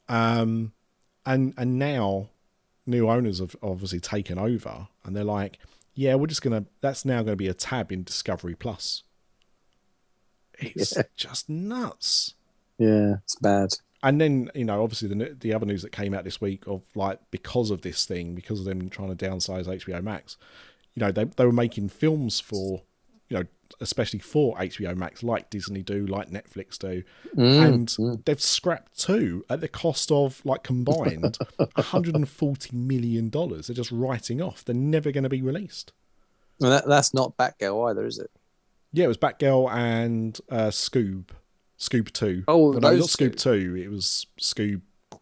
Um, and and now new owners have obviously taken over, and they're like, yeah, we're just gonna. That's now going to be a tab in Discovery Plus. It's just nuts. Yeah, it's bad. And then you know, obviously the the other news that came out this week of like because of this thing, because of them trying to downsize HBO Max, you know, they they were making films for, you know, especially for HBO Max, like Disney do, like Netflix do, Mm, and mm. they've scrapped two at the cost of like combined 140 million dollars. They're just writing off. They're never going to be released. And that, that's not Batgirl either, is it? Yeah, it was Batgirl and uh, Scoob, Scoob Two. Oh, Well, no, not those two. Two. It was Scoob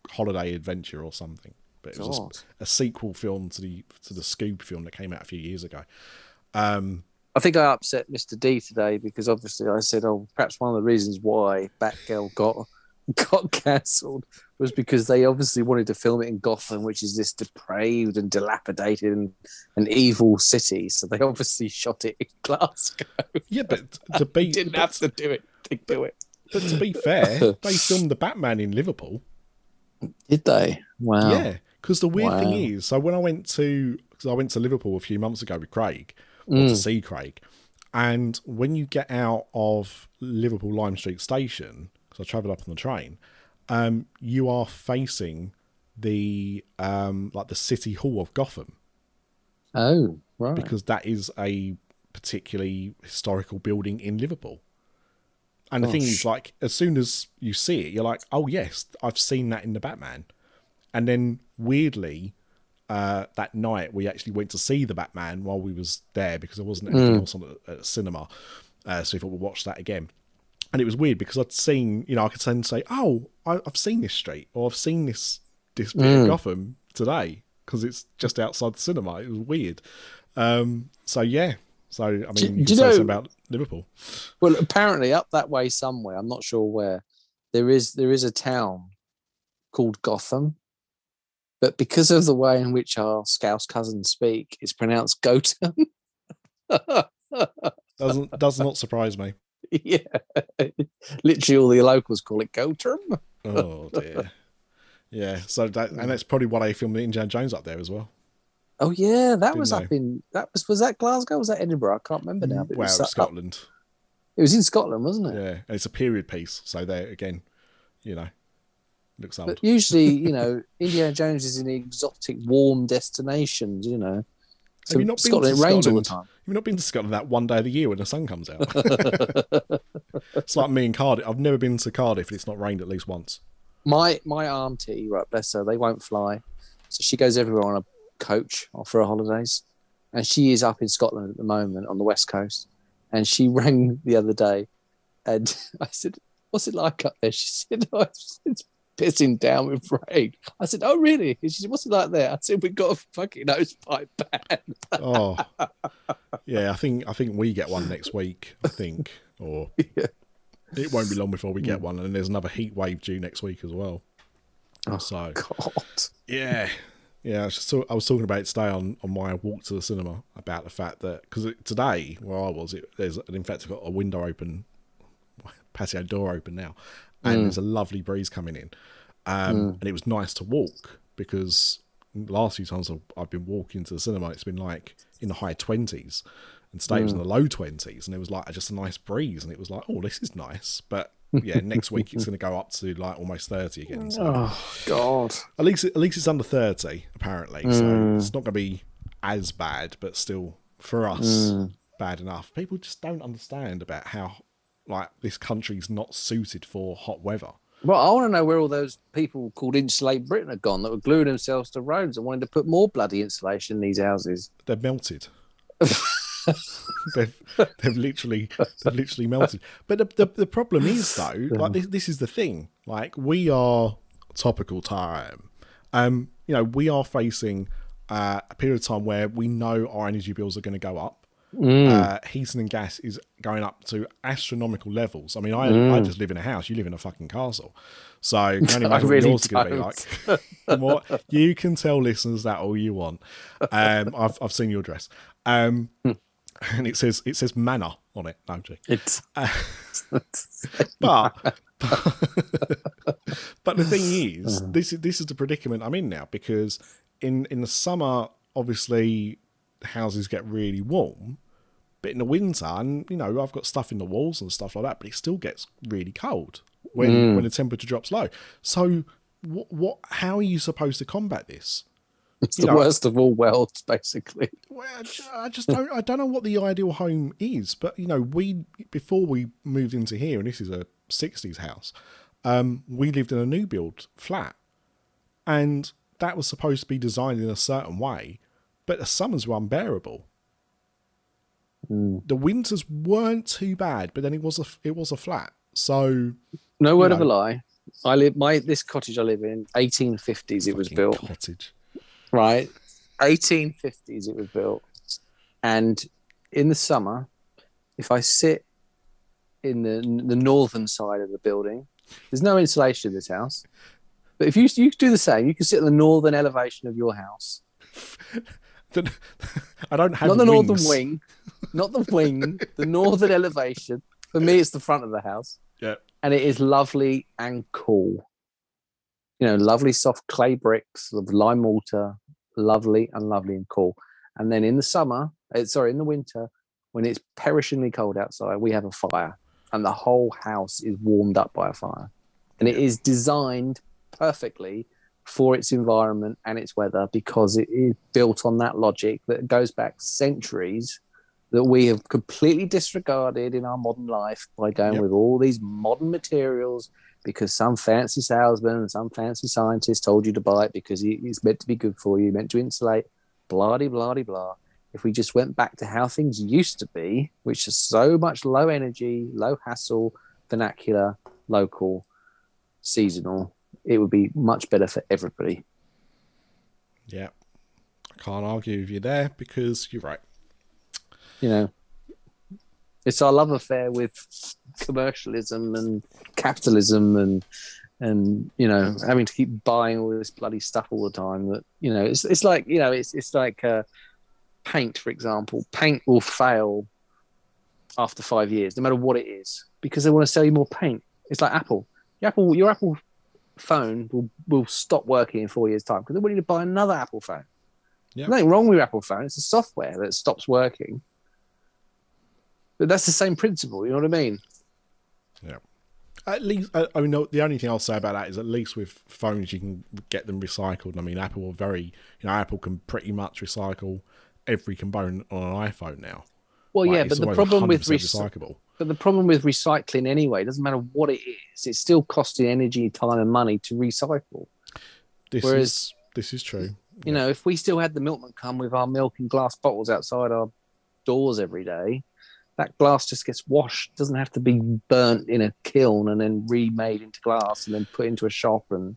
Holiday Adventure or something. But it was a, a sequel film to the to the Scoob film that came out a few years ago. Um, I think I upset Mr. D today because obviously I said, oh, perhaps one of the reasons why Batgirl got got cancelled was because they obviously wanted to film it in Gotham, which is this depraved and dilapidated and an evil city. So they obviously shot it in Glasgow. yeah, but to be Didn't have to do it. They do it. But to be fair, they filmed the Batman in Liverpool. Did they? Wow. Yeah, because the weird Wow. thing is, so when I went to, because I went to Liverpool a few months ago with Craig, or to Mm. see Craig, and when you get out of Liverpool Lime Street Station, because I travelled up on the train, um, you are facing the um, like the City Hall of Gotham Oh, right. because that is a particularly historical building in Liverpool. And the thing is, like, as soon as you see it, you're like, oh, yes, I've seen that in the Batman. And then, weirdly, uh, that night we actually went to see the Batman while we was there because there wasn't anything else on at, the cinema. Uh, so we thought we'd watch that again. And it was weird because I'd seen, you know, I could then say, oh, I, I've seen this street or I've seen this this bit of Gotham today because it's just outside the cinema. It was weird. Um, so yeah. So I mean, Do- you do you know- something about Liverpool. Well, apparently up that way somewhere, I'm not sure where, there is there is a town called Gotham. But because of the way in which our Scouse cousins speak, it's pronounced Gotham. Doesn't does not surprise me. yeah. Literally all the locals call it Gotham. Oh dear. Yeah. So that and that's probably why they filmed Indiana Jones up there as well. Oh yeah, that Didn't was up they? in that was was that Glasgow? Was that Edinburgh? I can't remember now. But it, Wow, was up- Scotland. it was in Scotland, wasn't it? Yeah, and it's a period piece. So there again, you know, looks old. But usually, you know, Indiana Jones is in exotic, warm destinations. You know, so Have you not been Scotland to it rains all the Scotland? You've not been to Scotland that one day of the year when the sun comes out. it's like me in Cardiff. I've never been to Cardiff and it's not rained at least once. my my auntie, right, bless her, they won't fly, so she goes everywhere on a coach for her holidays, and she is up in Scotland at the moment on the west coast, and she rang the other day, and I said, "What's it like up there?" She said, "Oh, it's, pissing down with rain." I said, "Oh, really?" She said, "What's it like there?" I said, "We've got a fucking hose pipe ban." Oh, yeah. I think I think we get one next week. I think, or Yeah. it won't be long before we get mm. one. And there's another heat wave due next week as well. Oh, so God, yeah, yeah. I, was I was talking about it today on, on my walk to the cinema about the fact that because today where I was, it, there's in fact I've got a window open, patio door open now, and mm. there's a lovely breeze coming in, um, mm. and it was nice to walk because last few times I've, I've been walking to the cinema, it's been like in the high twenties. And today it was in mm. the low twenties, and it was like just a nice breeze, and it was like, oh, this is nice. But yeah, next week it's going to go up to like almost thirty again. So oh God. at least at least it's under thirty apparently, so Mm. it's not going to be as bad, but still for us Mm. bad enough. People just don't understand about how like this country's not suited for hot weather. Well, I want to know where all those people called Insulate Britain are gone that were gluing themselves to roads and wanted to put more bloody insulation in these houses. They're melted. they've they've literally they've literally melted. But the, the the problem is though, like this this is the thing. Like we are topical time. Um, you know, we are facing uh, a period of time where we know our energy bills are going to go up. Uh, heating and gas is going up to astronomical levels. I mean, I, I just live in a house. You live in a fucking castle, so you can only really yours going to be like. what you can tell listeners that all you want. Um, I've I've seen your dress, um, and it says it says manor on it. No, I'm joking. It's uh, But but the thing is, uh-huh. this is this is the predicament I'm in now because in in the summer, obviously, houses get really warm, but in the winter, and you know, I've got stuff in the walls and stuff like that, but it still gets really cold when mm. when the temperature drops low. So, what what how are you supposed to combat this? it's the know- worst of all worlds, basically. Well, I just don't. I don't know what the ideal home is, but you know, we before we moved into here, and this is a '60s house, um, we lived in a new build flat, and that was supposed to be designed in a certain way, but the summers were unbearable. The winters weren't too bad, but then it was a it was a flat, so No word of know. a lie. I live my this cottage I live in, 1850s it was built. cottage. Right. 1850s it was built. And in the summer if i sit in the the northern side of the building there's no insulation in this house. But if you you could do the same. You can sit in the northern elevation of your house. The- I don't have not the northern wing. Not the wing. The northern elevation. For me it's the front of the house. Yeah, and it is lovely and cool. You know, lovely soft clay bricks of lime mortar, lovely and lovely and cool. And then in the summer, uh, sorry, in the winter, when it's perishingly cold outside, we have a fire, and the whole house is warmed up by a fire, and it is designed perfectly for its environment and its weather because it is built on that logic that goes back centuries that we have completely disregarded in our modern life by going Yep. with all these modern materials because some fancy salesman and some fancy scientist told you to buy it because it's meant to be good for you, meant to insulate, blah de blah de blah. If we just went back to how things used to be, which is so much low energy, low hassle, vernacular, local, seasonal, it would be much better for everybody. Yeah. I can't argue with you there because you're right. You know, it's our love affair with commercialism and capitalism and and you know having to keep buying all this bloody stuff all the time that you know it's it's like you know it's it's like uh, paint for example. Paint will fail after five years no matter what it is because they want to sell you more paint. It's like apple. Your apple your apple phone will will stop working in four years time because they want you to buy another apple phone. Yeah. nothing wrong with your apple phone. It's the software that stops working but that's the same principle you know what i mean Yeah. At least, I I mean, the only thing I'll say about that is at least with phones you can get them recycled. I mean, Apple are very, you know, Apple can pretty much recycle every component on an iPhone now. well Like, yeah but the problem with 100% recyclable. But the problem with recycling anyway, it doesn't matter what it is, it's still costing energy, time, and money to recycle. This Whereas- is this is true. You know, if we still had the milkman come with our milk in glass bottles outside our doors every day, that glass just gets washed. Doesn't have to be burnt in a kiln and then remade into glass and then put into a shop. And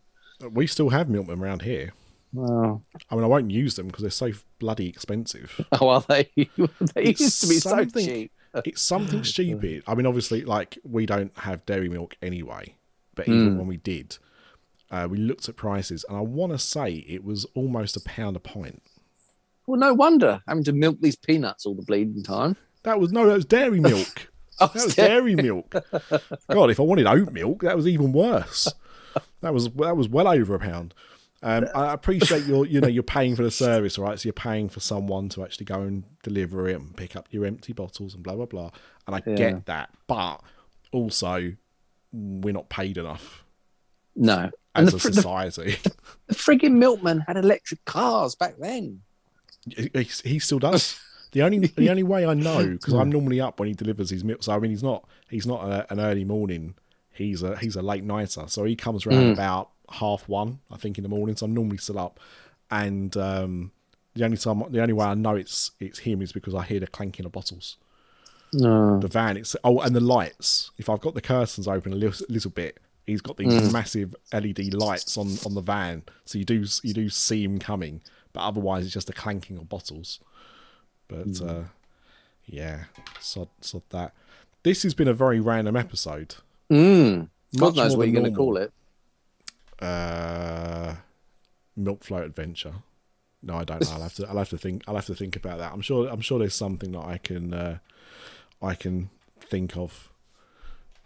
We still have milkmen around here. oh, I mean, I won't use them because they're so bloody expensive. oh are they? they It's used to be so cheap. it's something stupid. I mean, obviously, like we don't have dairy milk anyway, but even Mm. when we did, uh, we looked at prices, and I want to say it was almost a pound a pint. Well, no wonder having to milk these peanuts all the bleeding time. That was no, that was dairy milk. Oh, That was dairy milk. God, if I wanted oat milk, that was even worse. That was that was well over a pound. Um, I appreciate you're you know you're paying for the service, all right? So you're paying for someone to actually go and deliver it and pick up your empty bottles and blah blah blah. And I Yeah. get that, but also we're not paid enough no. And as the, a fr- the, society. the frigging milkman had electric cars back then. he, he still does. The only the only way I know because I'm normally up when he delivers his milk. So I mean, he's not he's not a, an early morning. He's a he's a late nighter. So he comes around about half one, I think, in the morning. So I'm normally still up, and um, the only time the only way I know it's it's him is because I hear the clanking of bottles. No. The van, it's oh, and the lights. If I've got the curtains open a little, little bit, he's got these massive LED lights on on the van, so you do you do see him coming. But otherwise, it's just the clanking of bottles. But uh, yeah, sod, sod that. This has been a very random episode. Mm. God knows what you're going to call it. Uh, milk float adventure. No, I don't know. I'll have to. I'll have to think. I'll have to think about that. I'm sure. I'm sure there's something that I can. Uh, I can think of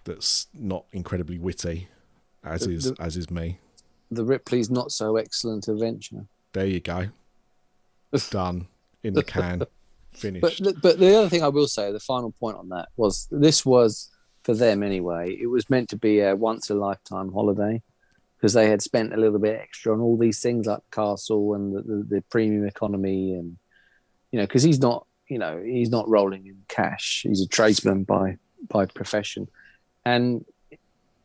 that's not incredibly witty, as The- is the- as is me. The Ripley's not so excellent adventure. There you go. Done in the can. Finished. But the, but the other thing I will say, the final point on that was this was for them anyway. It was meant to be a once a lifetime holiday because they had spent a little bit extra on all these things like Castle and the, the, the premium economy and you know because he's not you know he's not rolling in cash. He's a tradesman by by profession, and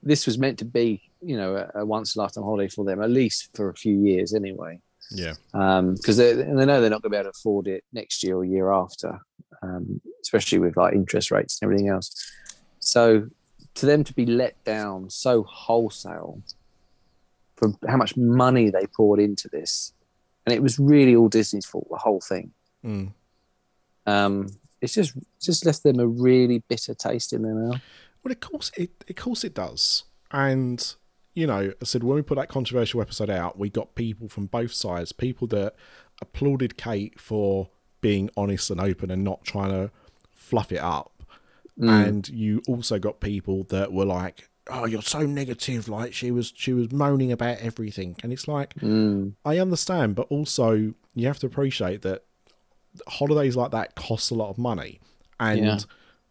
this was meant to be you know a, a once a lifetime holiday for them at least for a few years anyway yeah. because they and they know they're not going to be able to afford it next year or year after, um, especially with like interest rates and everything else. So, to them to be let down so wholesale for how much money they poured into this, and it was really all Disney's fault, the whole thing. Mm. Um, it's just just left them a really bitter taste in their mouth. Well, of course it. Of course it does. And you know, I said when we put that controversial episode out, we got people from both sides. People that applauded Kate for being honest and open and not trying to fluff it up. Mm. And you also got people that were like, oh, you're so negative. Like she was, she was moaning about everything, and it's like Mm. I understand, but also you have to appreciate that holidays like that cost a lot of money, and Yeah.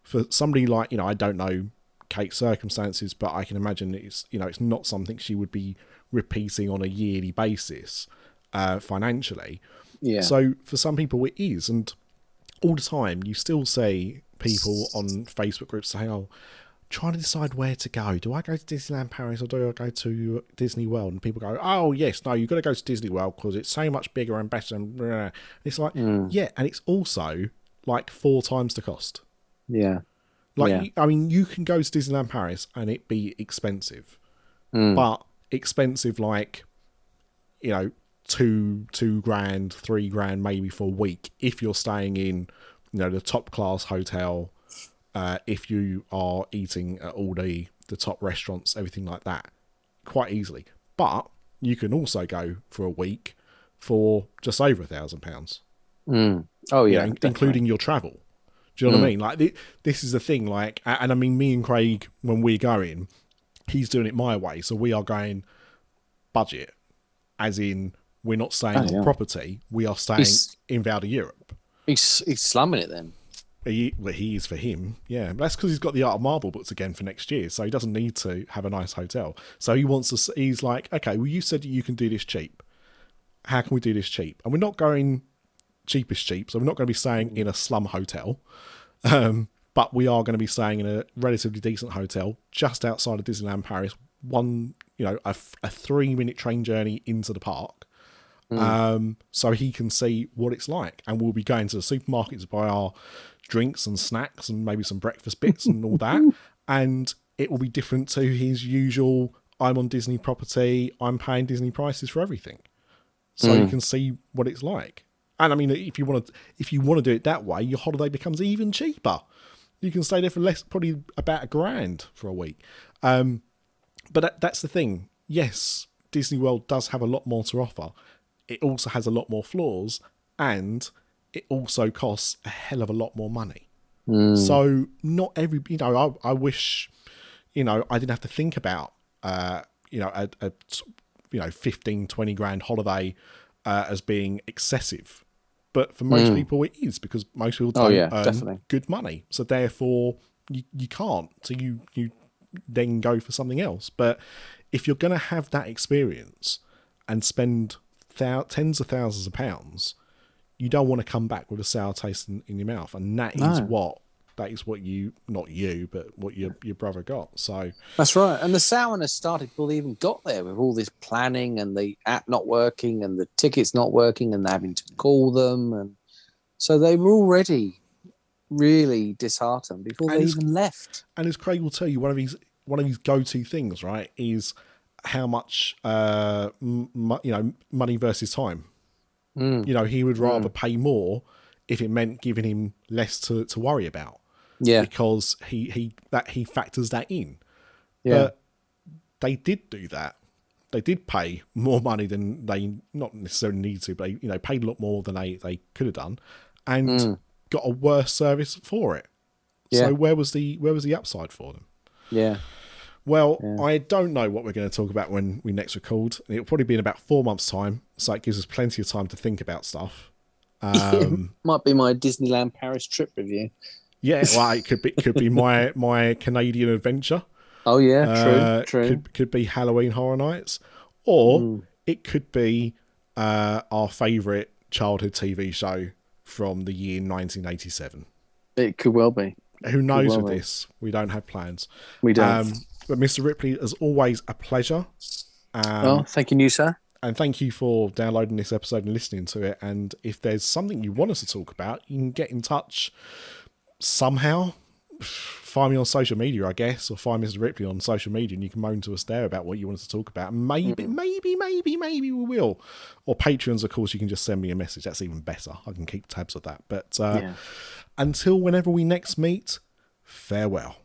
for somebody like you know, I don't know Kate's circumstances, but I can imagine it's you know it's not something she would be repeating on a yearly basis uh, financially. Yeah. So for some people it is, and all the time you still see people on Facebook groups say, "Oh, trying to decide where to go. Do I go to Disneyland Paris or do I go to Disney World?" And people go, "Oh, yes, no, you've got to go to Disney World because it's so much bigger and better." And blah, blah, blah." it's like, yeah, and it's also like four times the cost. yeah. Like, Yeah. I mean, you can go to Disneyland Paris and it be expensive, Mm. but expensive like, you know, two two grand, three grand maybe for a week if you're staying in, you know, the top class hotel. Uh, if you are eating at all the the top restaurants, everything like that, quite easily. But you can also go for a week for just over a thousand pounds Mm. Oh you yeah. know, including your travel. Do you know what I hmm. mean? Like thi- this is the thing. Like, and I mean, me and Craig, when we're going, he's doing it my way, so we are going budget, as in we're not staying Oh, on yeah. property, we are staying He's- in Val d'Europe. He's he's slumming it then. He, well, he is for him, yeah. But that's because he's got the Art of Marvel books again for next year, so he doesn't need to have a nice hotel. So he wants to. He's like, okay, well, you said you can do this cheap. How can we do this cheap? And we're not going cheapest cheap, so we're not going to be staying in a slum hotel, um, but we are going to be staying in a relatively decent hotel just outside of Disneyland Paris. One, you know, a three minute train journey into the park um, so he can see what it's like. And we'll be going to the supermarket to buy our drinks and snacks and maybe some breakfast bits and all that. And it will be different to his usual. I'm on Disney property. I'm paying Disney prices for everything, so you can see what it's like. And I mean, if you want to, if you want to do it that way, your holiday becomes even cheaper. You can stay there for less, probably about a grand for a week. Um, but that, that's the thing. Yes, Disney World does have a lot more to offer. It also has a lot more flaws, and it also costs a hell of a lot more money. So not every, you know, I, I wish, you know, I didn't have to think about, uh, you know, a, a you know, 15, 20 grand holiday uh, as being excessive. But for most hmm. people, it is because most people Oh, don't yeah, earn definitely. good money. So therefore, you, you can't. So you you then go for something else. But if you're going to have that experience and spend thou- tens of thousands of pounds, you don't want to come back with a sour taste in, in your mouth, and that is No. what that is what you not you, but what your your brother got. So That's right. And the sourness started before they even got there with all this planning and the app not working and the tickets not working and having to call them. And so they were already really disheartened before And they even left. and as Craig will tell you, one of his one of his go to things, right, is how much uh m- you know money versus time. Mm. You know, he would rather pay more if it meant giving him less to, to worry about Yeah. because he he that he factors that in. Yeah. But they did do that. They did pay more money than they not necessarily need to, but they you know paid a lot more than they they could have done, and got a worse service for it. Yeah. So where was the where was the upside for them? yeah. Well, I don't know what we're going to talk about when we next record. It'll probably be in about four months' time, so it gives us plenty of time to think about stuff. Um, Might be my Disneyland Paris trip review. Yeah, well, it could be could be my my Canadian adventure. Oh, yeah. True. Uh, true. Could could be Halloween Horror Nights, or it could be uh, our favourite childhood TV show from the year 1987. It could well be. Who knows well with be. this? We don't have plans. We don't. Um, but Mr. Ripley, as always, a pleasure. Um, well, thank you, new sir. and thank you for downloading this episode and listening to it. And if there's something you want us to talk about, you can get in touch somehow. Find me on social media, I guess, or find Mr. Ripley on social media, and you can moan to us there about what you want us to talk about. Maybe, maybe, maybe, maybe we will. Or Patreons, of course, you can just send me a message. That's even better. I can keep tabs of that. But uh, Yeah. until whenever we next meet, farewell.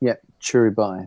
Yeah. Cheery bye.